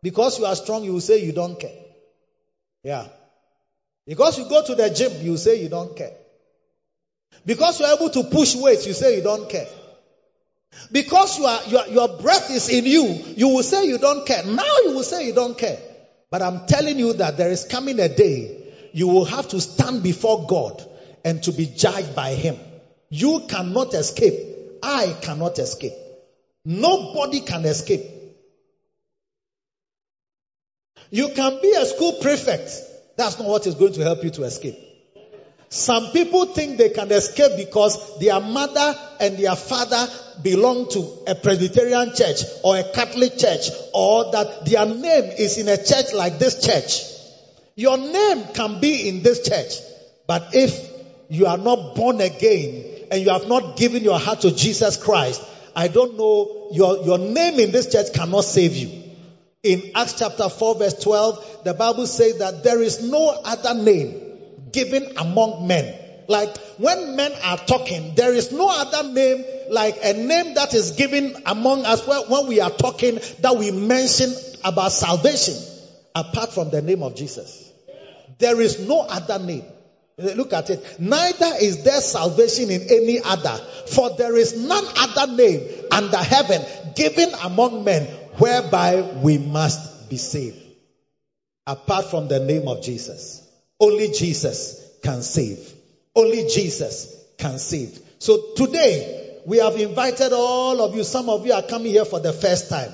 Because you are strong, you will say you don't care. Yeah. Because you go to the gym, you say you don't care. Because you are able to push weights, you say you don't care. Because you are, your, your breath is in you, you will say you don't care. Now you will say you don't care. But I'm telling you that there is coming a day you will have to stand before God and to be judged by Him. You cannot escape. I cannot escape. Nobody can escape. You can be a school prefect. That's not what is going to help you to escape. Some people think they can escape because their mother and their father belong to a Presbyterian church or a Catholic church or that their name is in a church like this church. Your name can be in this church, but if you are not born again and you have not given your heart to Jesus Christ, I don't know, your, your name in this church cannot save you. In Acts chapter 4 verse 12, the Bible says that there is no other name given among men. Like when men are talking, there is no other name like a name that is given among us when we are talking that we mention about salvation apart from the name of Jesus. There is no other name. Look at it. Neither is there salvation in any other, for there is none other name under heaven given among men whereby we must be saved. Apart from the name of Jesus. Only Jesus can save. Only Jesus can save. So today, we have invited all of you. Some of you are coming here for the first time.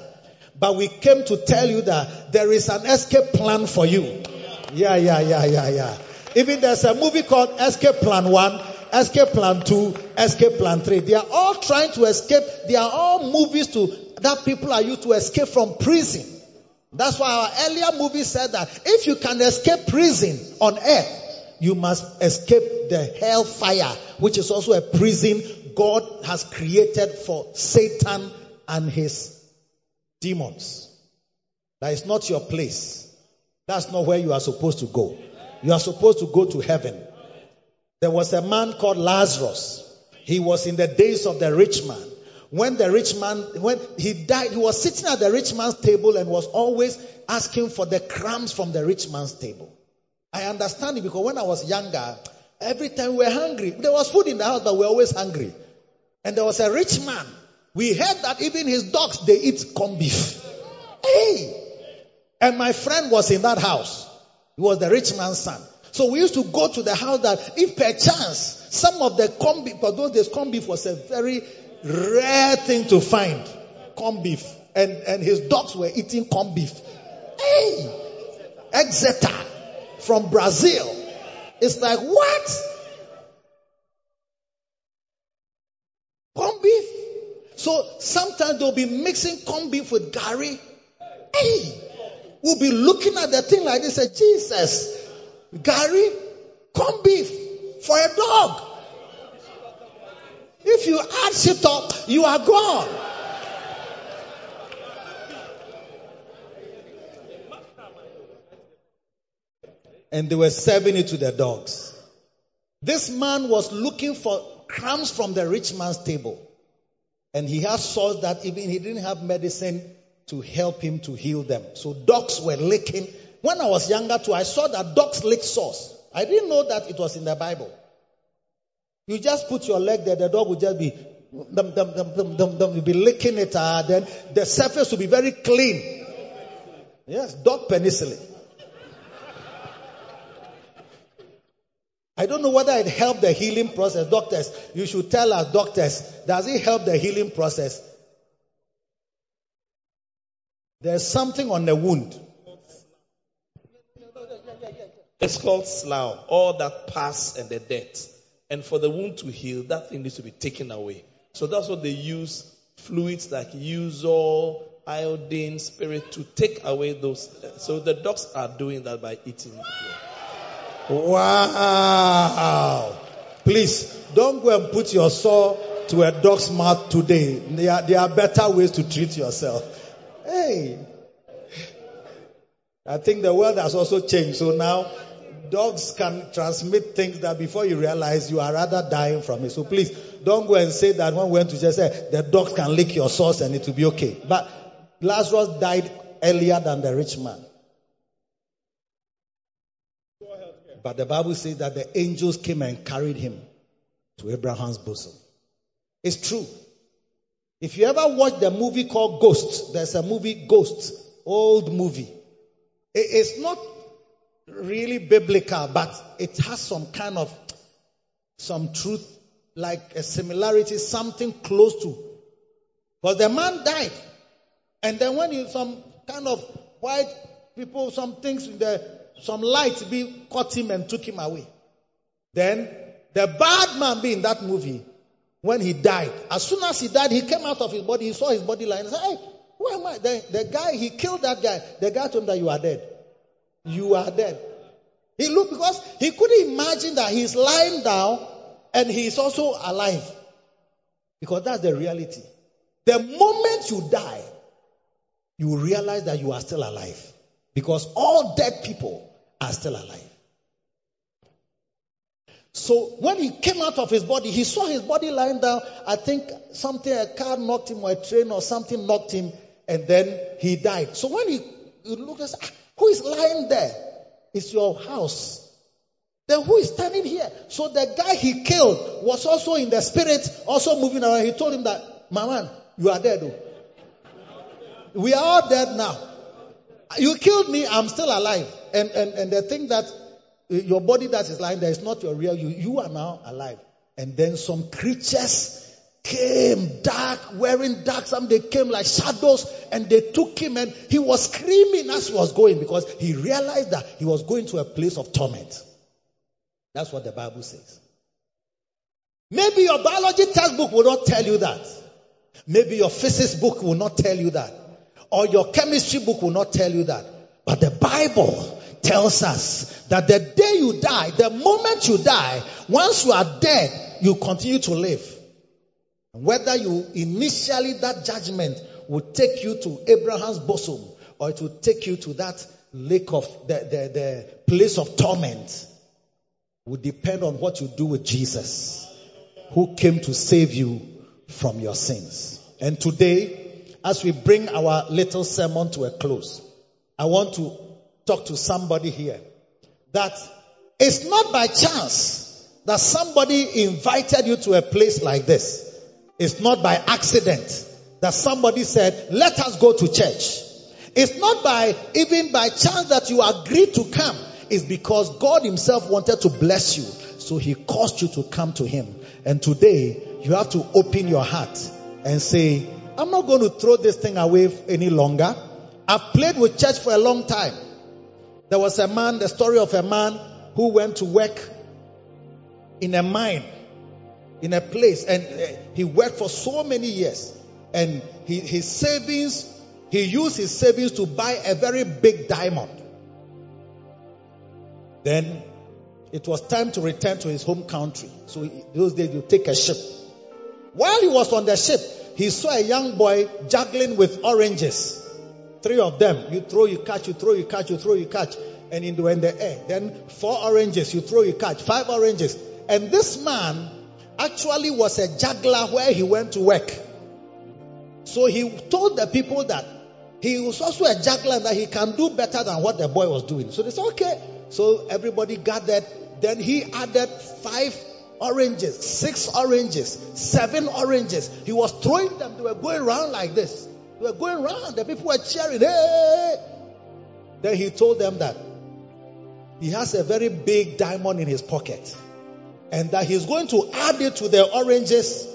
But we came to tell you that there is an escape plan for you. Yeah, yeah, yeah, yeah, yeah. Even there's a movie called Escape Plan 1, Escape Plan 2, Escape Plan 3. They are all trying to escape. They are all movies to, that people are used to escape from prison. That's why our earlier movie said that if you can escape prison on earth, you must escape the hellfire, which is also a prison God has created for Satan and his demons. That is not your place. That's not where you are supposed to go. You are supposed to go to heaven. There was a man called Lazarus. He was in the days of the rich man. When the rich man, when he died, he was sitting at the rich man's table and was always asking for the crumbs from the rich man's table. I understand it because when I was younger, every time we were hungry, there was food in the house, but we were always hungry. And there was a rich man. We heard that even his dogs, they eat corned beef. Hey! And my friend was in that house. He was the rich man's son. So we used to go to the house that if perchance some of the corn beef, but those days corned beef was a very rare thing to find. Corn beef. And, and his dogs were eating corn beef. Hey! Exeter from Brazil. It's like, what? Corn beef? So sometimes they'll be mixing corn beef with gari. Hey! We'll be looking at the thing like this and say, Jesus, gari, corned beef for a dog. If you add shit up, you are gone. And they were serving it to the dogs. This man was looking for crumbs from the rich man's table. And he had sores that even he didn't have medicine to help him to heal them. So dogs were licking. When I was younger too, I saw that dogs lick sores. I didn't know that it was in the Bible. You just put your leg there, the dog will just be dum, dum, dum, dum, dum, dum, you'll be licking it, uh, then the surface will be very clean. Yes, dog penicillin. I don't know whether it helped the healing process. Doctors, you should tell us, doctors, does it help the healing process? There's something on the wound. It's called slough, all that pus and the dirt. And for the wound to heal, that thing needs to be taken away. So that's what they use fluids like Eusol, iodine, spirit to take away those. So the dogs are doing that by eating. Wow. Please, don't go and put your sore to a dog's mouth today. There are, there are better ways to treat yourself. Hey. I think the world has also changed. So now dogs can transmit things that before you realize you are rather dying from it. So please don't go and say that when we went to just say eh, the dogs can lick your sauce and it will be okay. But Lazarus died earlier than the rich man. But the Bible says that the angels came and carried him to Abraham's bosom. It's true. If you ever watch the movie called Ghost, there's a movie Ghost, old movie. It- It's not really biblical, but it has some kind of some truth, like a similarity, something close to. Because the man died, and then when some kind of white people, some things, the some lights be caught him and took him away. Then the bad man be in that movie when he died. As soon as he died, he came out of his body. He saw his body lying. He said, "Hey, who am I?" The, the guy he killed that guy. The guy told him that you are dead. You are dead. He looked because he couldn't imagine that he's lying down and he's also alive. Because that's the reality. The moment you die, you realize that you are still alive. Because all dead people are still alive. So when he came out of his body, he saw his body lying down. I think something, a car knocked him or a train or something knocked him and then he died. So when he, he looked and said, "Ah, who is lying there? It's your house. Then who is standing here? So the guy he killed was also in the spirit, also moving around. He told him that, my man, you are dead. oh." We are all dead now. You killed me, I'm still alive. And, and, and the thing that your body that is lying there is not your real you. You are now alive. And then some creatures came dark, wearing dark, some they came like shadows and they took him and he was screaming as he was going because he realized that he was going to a place of torment. That's what the Bible says. Maybe your biology textbook will not tell you that. Maybe your physics book will not tell you that. Or your chemistry book will not tell you that. But the Bible tells us that the day you die, the moment you die, once you are dead, you continue to live. Whether you initially that judgment will take you to Abraham's bosom or it will take you to that lake of the, the, the place of torment will depend on what you do with Jesus, who came to save you from your sins. And today, as we bring our little sermon to a close, I want to talk to somebody here that it's not by chance that somebody invited you to a place like this. It's not by accident that somebody said, let us go to church. It's not by, even by chance that you agreed to come. It's because God himself wanted to bless you. So he caused you to come to him. And today you have to open your heart and say, I'm not going to throw this thing away any longer. I've played with church for a long time. There was a man, the story of a man who went to work in a mine, in a place, and uh, he worked for so many years. And he, his savings, he used his savings to buy a very big diamond. Then it was time to return to his home country. So he, those days you take a ship. While he was on the ship, he saw a young boy juggling with oranges. Three of them. You throw, you catch, you throw, you catch, you throw, you catch. And in the, in the air. Then four oranges, you throw, you catch. Five oranges. And this man actually was a juggler where he went to work. So he told the people that he was also a juggler that he can do better than what the boy was doing. So they said, okay. So everybody gathered. Then he added five oranges, six oranges, seven oranges. He was throwing them. They were going around like this. They were going around. The people were cheering. Hey! Then he told them that he has a very big diamond in his pocket and that he's going to add it to the oranges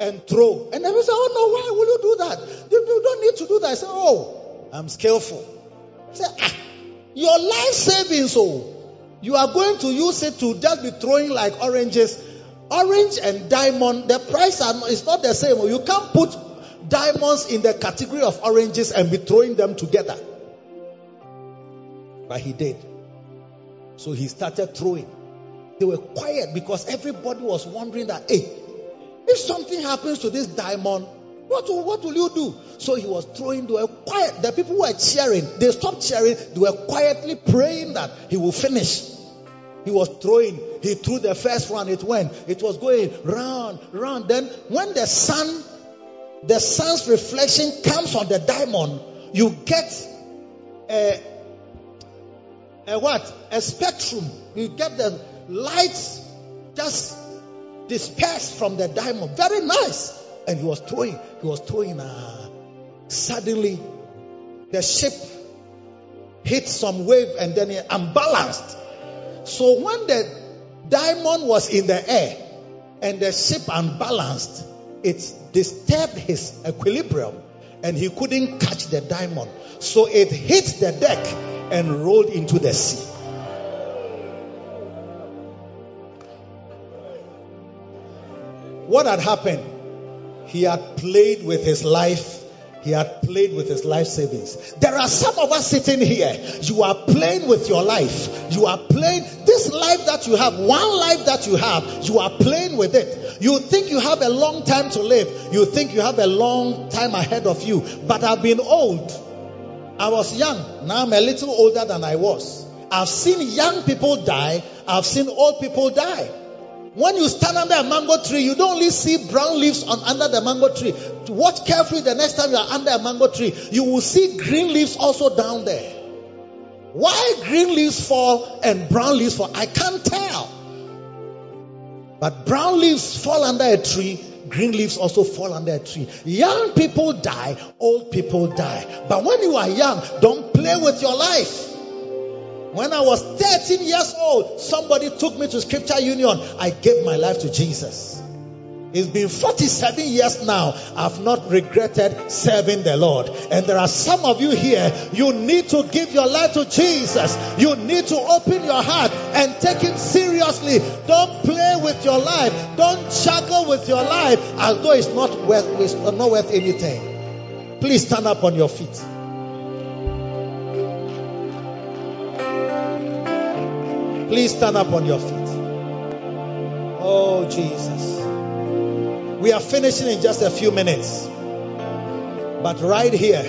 and throw. And we say, Oh no, why will you do that? You, don't need to do that. I said, Oh, I'm skillful. I say, ah, your life savings, oh, you are going to use it to just be throwing like oranges. Orange and diamond, the price are, is not the same. You can't put diamonds in the category of oranges and be throwing them together. But he did. So he started throwing. They were quiet because everybody was wondering that, hey, if something happens to this diamond, what will, what will you do? So he was throwing, they were quiet. The people were cheering. They stopped cheering. They were quietly praying that he will finish. He was throwing. He threw the first one. It went. It was going round, round. Then when the sun, the sun's reflection comes on the diamond, you get a, a what? A spectrum. You get the lights just dispersed from the diamond. Very nice. And he was throwing, he was throwing. Uh, suddenly, the ship hit some wave and then it unbalanced. So when the diamond was in the air and the ship unbalanced, it disturbed his equilibrium and he couldn't catch the diamond. So it hit the deck and rolled into the sea. What had happened? He had played with his life. He had played with his life savings. There are some of us sitting here. You are playing with your life. You are playing this life that you have, one life that you have, you are playing with it. You think you have a long time to live. You think you have a long time ahead of you. But I've been old. I was young. Now I'm a little older than I was. I've seen young people die. I've seen old people die. When you stand under a mango tree, you don't only see brown leaves on under the mango tree. Watch carefully the next time you are under a mango tree. You will see green leaves also down there. Why green leaves fall and brown leaves fall? I can't tell. But brown leaves fall under a tree, green leaves also fall under a tree. Young people die, old people die. But when you are young, don't play with your life. When I was 13 years old, somebody took me to Scripture Union. I gave my life to Jesus. It's been 47 years now. I've not regretted serving the Lord. And there are some of you here, you need to give your life to Jesus. You need to open your heart and take Him seriously. Don't play with your life. Don't juggle with your life as though it's not worth, it's not worth anything. Please stand up on your feet. Please stand up on your feet. Oh, Jesus. We are finishing in just a few minutes. But right here,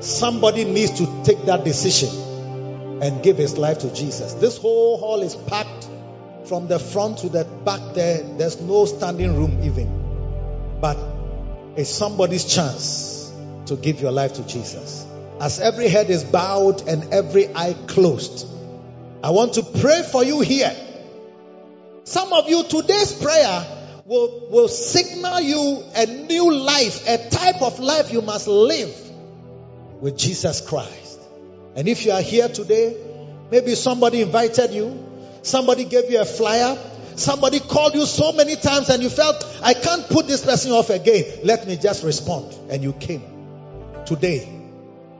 somebody needs to take that decision and give his life to Jesus. This whole hall is packed from the front to the back there. There's no standing room even. But it's somebody's chance to give your life to Jesus. As every head is bowed and every eye closed, I want to pray for you here. Some of you, today's prayer will, will signal you a new life, a type of life you must live with Jesus Christ. And if you are here today, maybe somebody invited you, somebody gave you a flyer, somebody called you so many times and you felt, I can't put this person off again. Let me just respond. And you came. Today,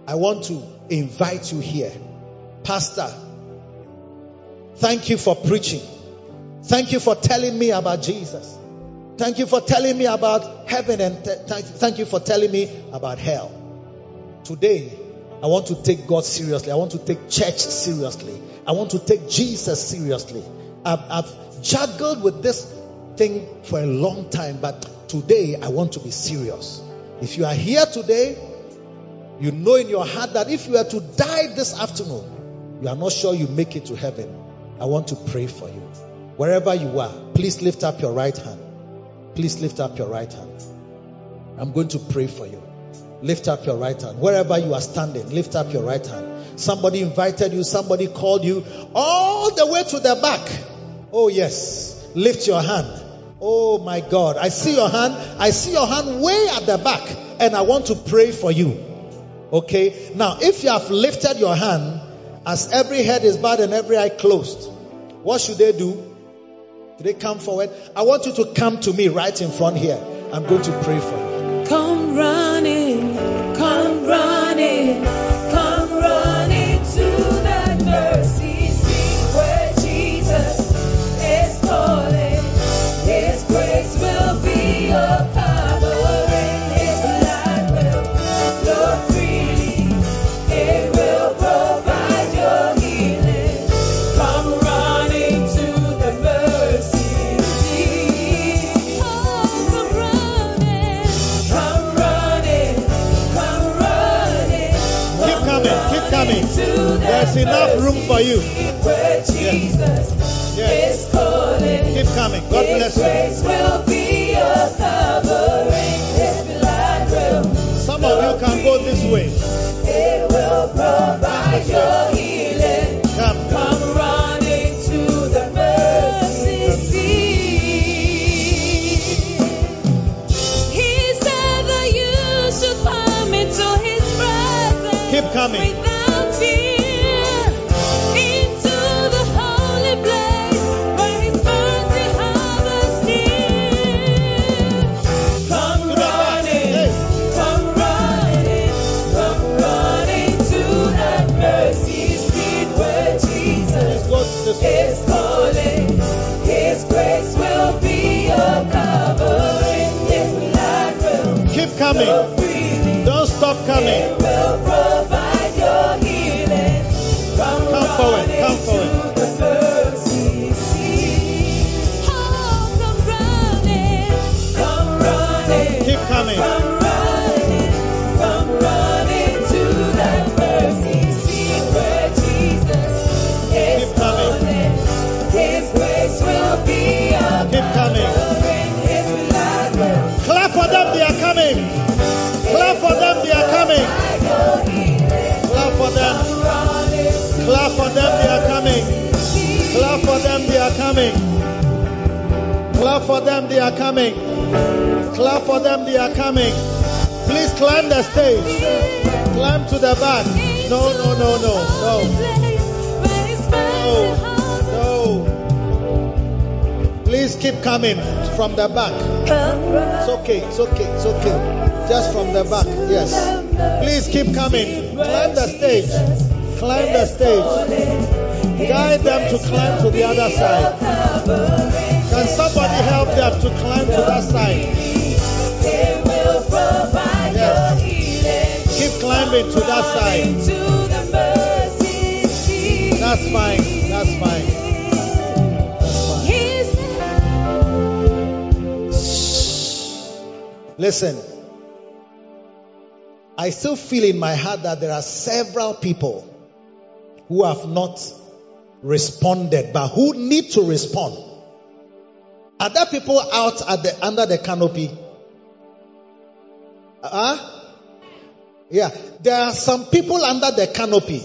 I want to invite you here. Pastor, thank you for preaching. Thank you for telling me about Jesus. Thank you for telling me about heaven and th- thank, you for telling me about hell. Today, I want to take God seriously. I want to take church seriously. I want to take Jesus seriously. I've, I've juggled with this thing for a long time, but today I want to be serious. If you are here today, you know in your heart that if you were to die this afternoon, you are not sure you make it to heaven. I want to pray for you. Wherever you are, please lift up your right hand. Please lift up your right hand. I'm going to pray for you. Lift up your right hand. Wherever you are standing, lift up your right hand. Somebody invited you, somebody called you all the way to the back. Oh, yes. Lift your hand. Oh, my God. I see your hand. I see your hand way at the back, and I want to pray for you. Okay? Now, if you have lifted your hand, as every head is bowed and every eye closed, what should they do? Do they come forward? I want you to come to me right in front here. I'm going to pray for you. There's enough room for you. Jesus Yes. Keep coming. God bless you. Coming. They are coming. provide your healing. Clap for them. Come running to Clap for them, they are coming. Clap for them, they are coming. Clap for them, they are coming. Clap for them, they are coming. Please climb the stage. Climb to the back. No, no, no, no, no. No, no. Please keep coming from the back. It's okay, it's okay, it's okay. Just from the back, yes. Please keep coming. Climb the stage. Climb the stage. Guide them to climb to the other side. Can somebody help them to climb to that side? Yes. Keep climbing to that side. That's fine. That's fine. Listen. I still feel in my heart that there are several people who have not responded, but who need to respond. Are there people out at the under the canopy? Huh? Yeah, there are some people under the canopy.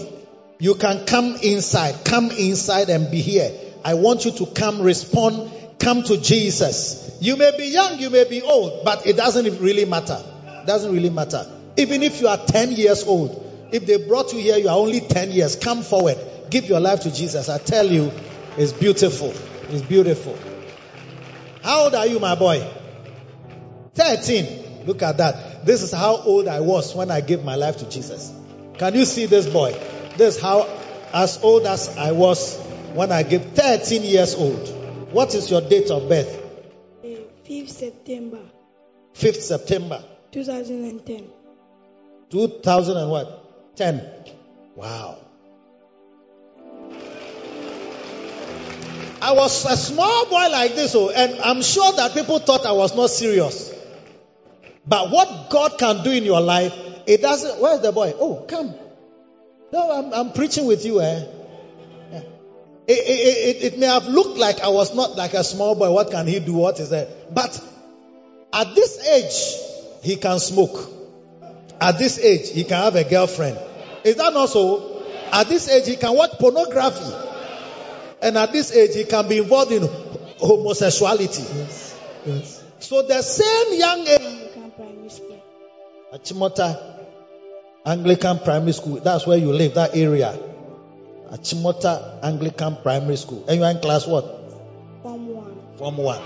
You can come inside, come inside and be here. I want you to come respond, come to Jesus. You may be young, you may be old, but it doesn't really matter. Doesn't really matter. Even if you are 10 years old, if they brought you here, you are only 10 years, come forward. Give your life to Jesus. I tell you, it's beautiful. It's beautiful. How old are you, my boy? 13. Look at that. This is how old I was when I gave my life to Jesus. Can you see this boy? This is how as old as I was when I gave 13 years old. What is your date of birth? 5th September 5th September 2010. 2000 and what? 10. Wow. I was a small boy like this, oh, and I'm sure that people thought I was not serious. But what God can do in your life, it doesn't. Where's the boy? Oh, come. No, I'm, I'm preaching with you, eh? It, it, it, may have looked like I was not like a small boy. What can he do? What is that? But at this age, he can smoke. At this age, he can have a girlfriend. Is that not so? At this age, he can watch pornography. And at this age, he can be involved in homosexuality. Yes. Yes. So the same young age, Anglican Primary School. Achimota Anglican Primary School, that's where you live, that area. Achimota Anglican Primary School. And you are in class what? Form 1. Form 1.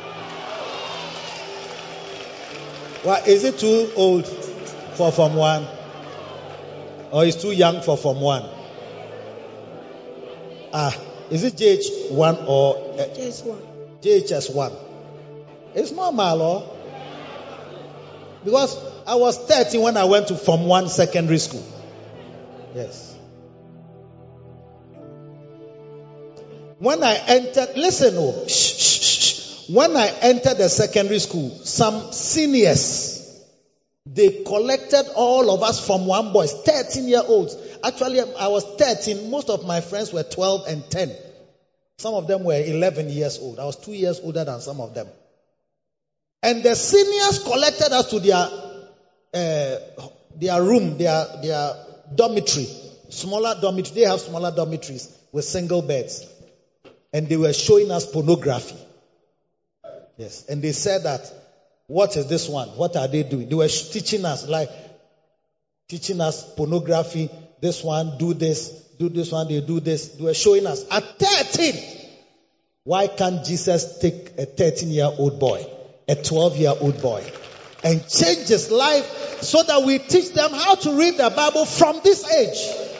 Well, is it too old for Form 1? Or is too young for Form 1? Ah, is it JH1 or uh, Just 1. JHS1? It's normal, oh. Because I was 30 when I went to Form 1 secondary school. Yes. When I entered, listen, oh, shh, shh, shh, when I entered the secondary school, some seniors, they collected all of us from one boys, 13 year olds. Actually, I was 13. Most of my friends were 12 and 10. Some of them were 11 years old. I was two years older than some of them. And the seniors collected us to their uh, their room, their their dormitory, smaller dormitory. They have smaller dormitories with single beds, and they were showing us pornography. Yes, and they said that, what is this one? What are they doing? They were teaching us like teaching us pornography. This one, do this, do this one, they do this. They were showing us at 13. Why can't Jesus take a 13 year old boy, a 12 year old boy, and change his life so that we teach them how to read the Bible from this age?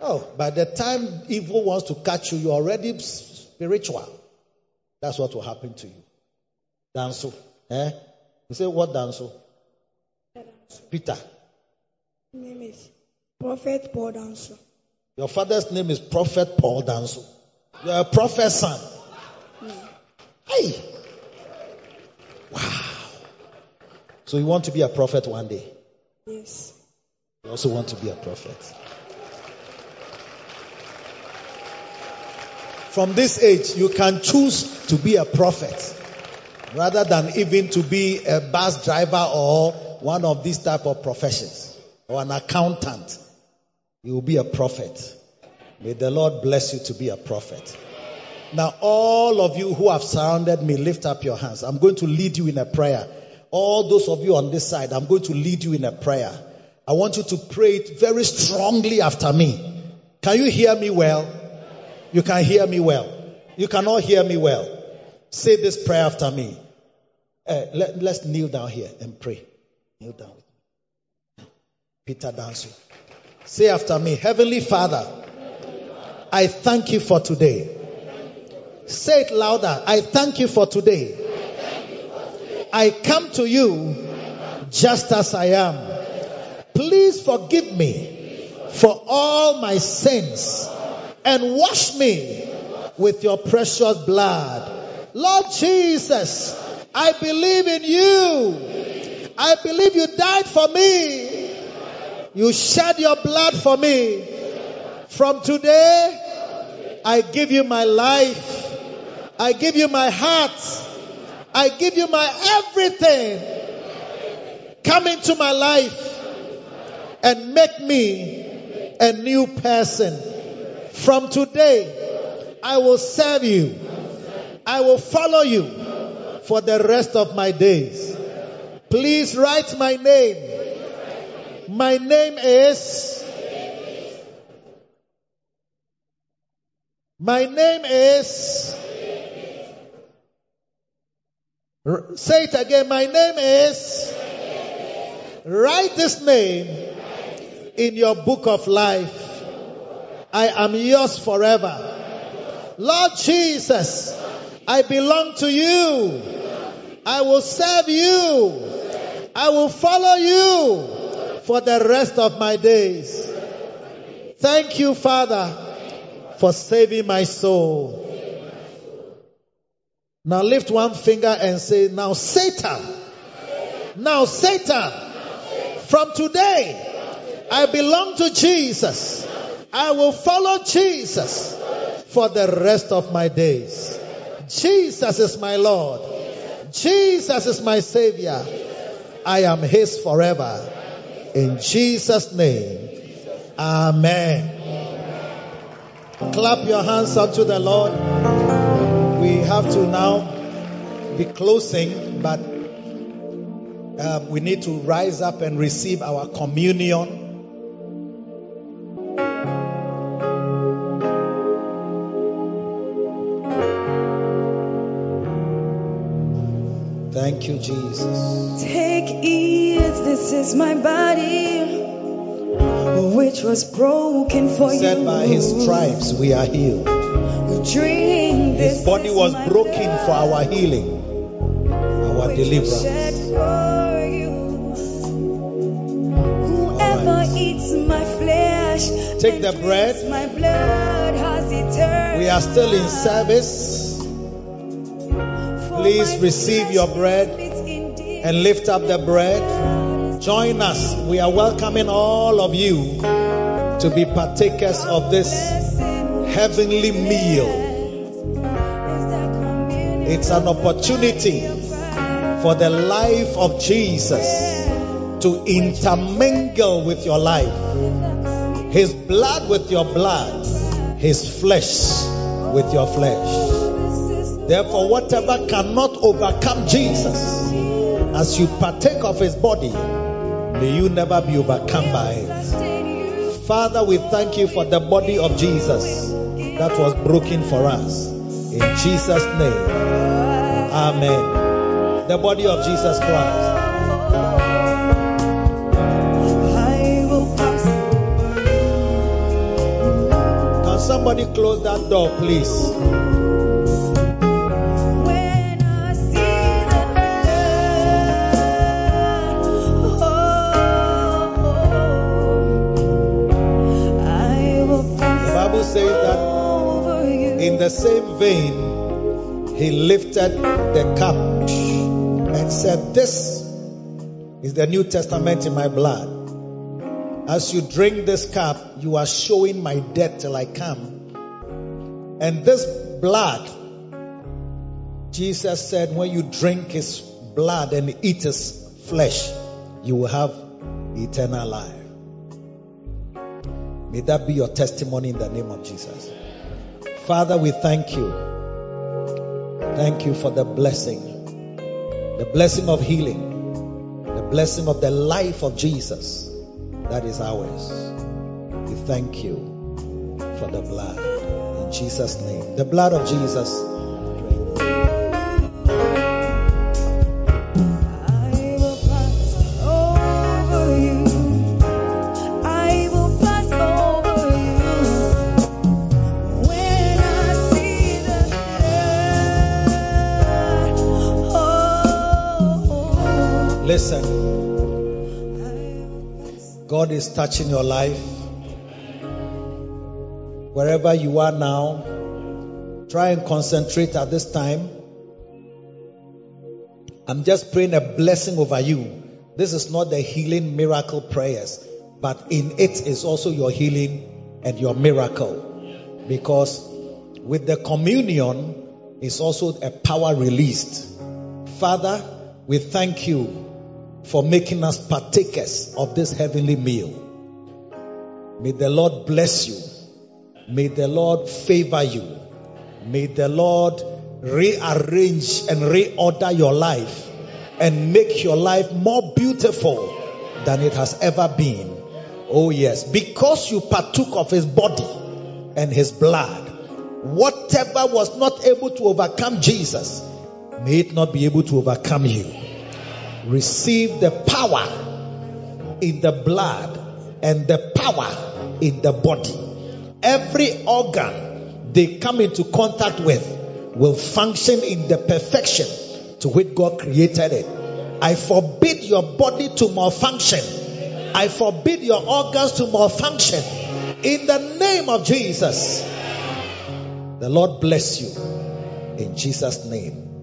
Oh, by the time evil wants to catch you, you're already spiritual. That's what will happen to you. Danso. Eh? You say, what Danso? Peter. name is Prophet Paul Danso. Your father's name is Prophet Paul Danso. You're a prophet's son. Hey. Wow. So you want to be a prophet one day. Yes. You also want to be a prophet. From this age, you can choose to be a prophet rather than even to be a bus driver or one of these type of professions or an accountant. You will be a prophet. May the Lord bless you to be a prophet. Now, all of you who have surrounded me, lift up your hands. I'm going to lead you in a prayer. All those of you on this side, I'm going to lead you in a prayer. I want you to pray it very strongly after me. Can you hear me well? You can hear me well. You cannot hear me well. Say this prayer after me. Uh, let, let's kneel down here and pray. Kneel down. Peter Danso. Say after me, Heavenly Father, I thank you for today. Say it louder. I thank you for today. I come to you just as I am. Please forgive me for all my sins and wash me with your precious blood. Lord Jesus, I believe in you. I believe you died for me. You shed your blood for me. From today, I give you my life. I give you my heart. I give you my everything. Come into my life and make me a new person. From today, I will serve you. I will follow you for the rest of my days. Please write my name. My name is. My name is. Say it again. My name is. Write this name in your book of life. I am yours forever. Lord Jesus, I belong to you. I will serve you. I will follow you for the rest of my days. Thank you, Father, for saving my soul. Now lift one finger and say, Now Satan, now Satan, from today, I belong to Jesus. I will follow Jesus for the rest of my days. Jesus is my Lord. Jesus is my Savior. I am His forever. In Jesus' name. Amen. Clap your hands up to the Lord. We have to now be closing, but um, we need to rise up and receive our communion. Thank you, Jesus. Take, eat, this is my body, which was broken for He said, you. By his stripes we are healed. Drink this. His body was broken blood, for our healing, our which deliverance. for you. Whoever Alright. eats my flesh, Take and the bread. my blood has eternal We are still in service. Please receive your bread and lift up the bread. Join us. We are welcoming all of you to be partakers of this heavenly meal. It's an opportunity for the life of Jesus to intermingle with your life. His blood with your blood, His flesh with your flesh. Therefore, whatever cannot overcome Jesus, as you partake of His body, may you never be overcome by it. Father, we thank you for the body of Jesus that was broken for us. In Jesus' name, Amen. The body of Jesus Christ. Can somebody close that door, please? The same vein, he lifted the cup and said, This is the New Testament in my blood. As you drink this cup, you are showing my death till I come. And this blood, Jesus said, when you drink his blood and eat his flesh, you will have eternal life. May that be your testimony in the name of Jesus. Father, we thank you Thank you for the blessing, the blessing of healing, the blessing of the life of Jesus that is ours. We thank you for the blood. In Jesus' name. The blood of Jesus. Listen, God is touching your life. Wherever you are now, try and concentrate at this time. I'm just praying a blessing over you. This is not the healing miracle prayers, but in it is also your healing and your miracle. Because with the communion is also a power released. Father, we thank you for making us partakers of this heavenly meal. May the Lord bless you. May the Lord favor you. May the Lord rearrange and reorder your life and make your life more beautiful than it has ever been. Oh, yes. Because you partook of his body and his blood, whatever was not able to overcome Jesus, may it not be able to overcome you. Receive the power in the blood and the power in the body. Every organ they come into contact with will function in the perfection to which God created it. I forbid your body to malfunction. I forbid your organs to malfunction. In the name of Jesus. The Lord bless you. In Jesus' name.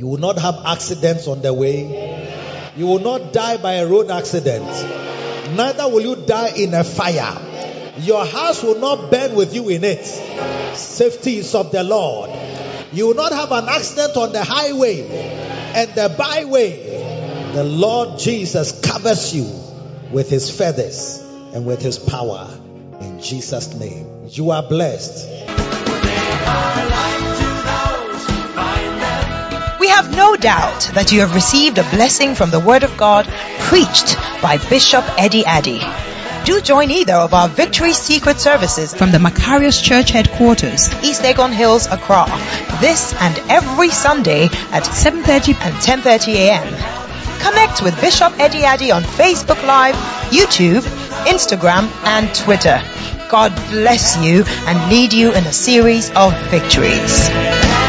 You will not have accidents on the way. You will not die by a road accident. Neither will you die in a fire. Your house will not burn with you in it. Safety is of the Lord. You will not have an accident on the highway and the byway. The Lord Jesus covers you with his feathers and with his power. In Jesus' name. You are blessed. Have no doubt that you have received a blessing from the Word of God preached by Bishop Eddie Addy. Do join either of our Victory Secret services from the Makarios Church headquarters, East Legon Hills, Accra, this and every Sunday at 7:30 and 10.30 a.m. Connect with Bishop Eddie Addy on Facebook Live, YouTube, Instagram, and Twitter. God bless you and lead you in a series of victories.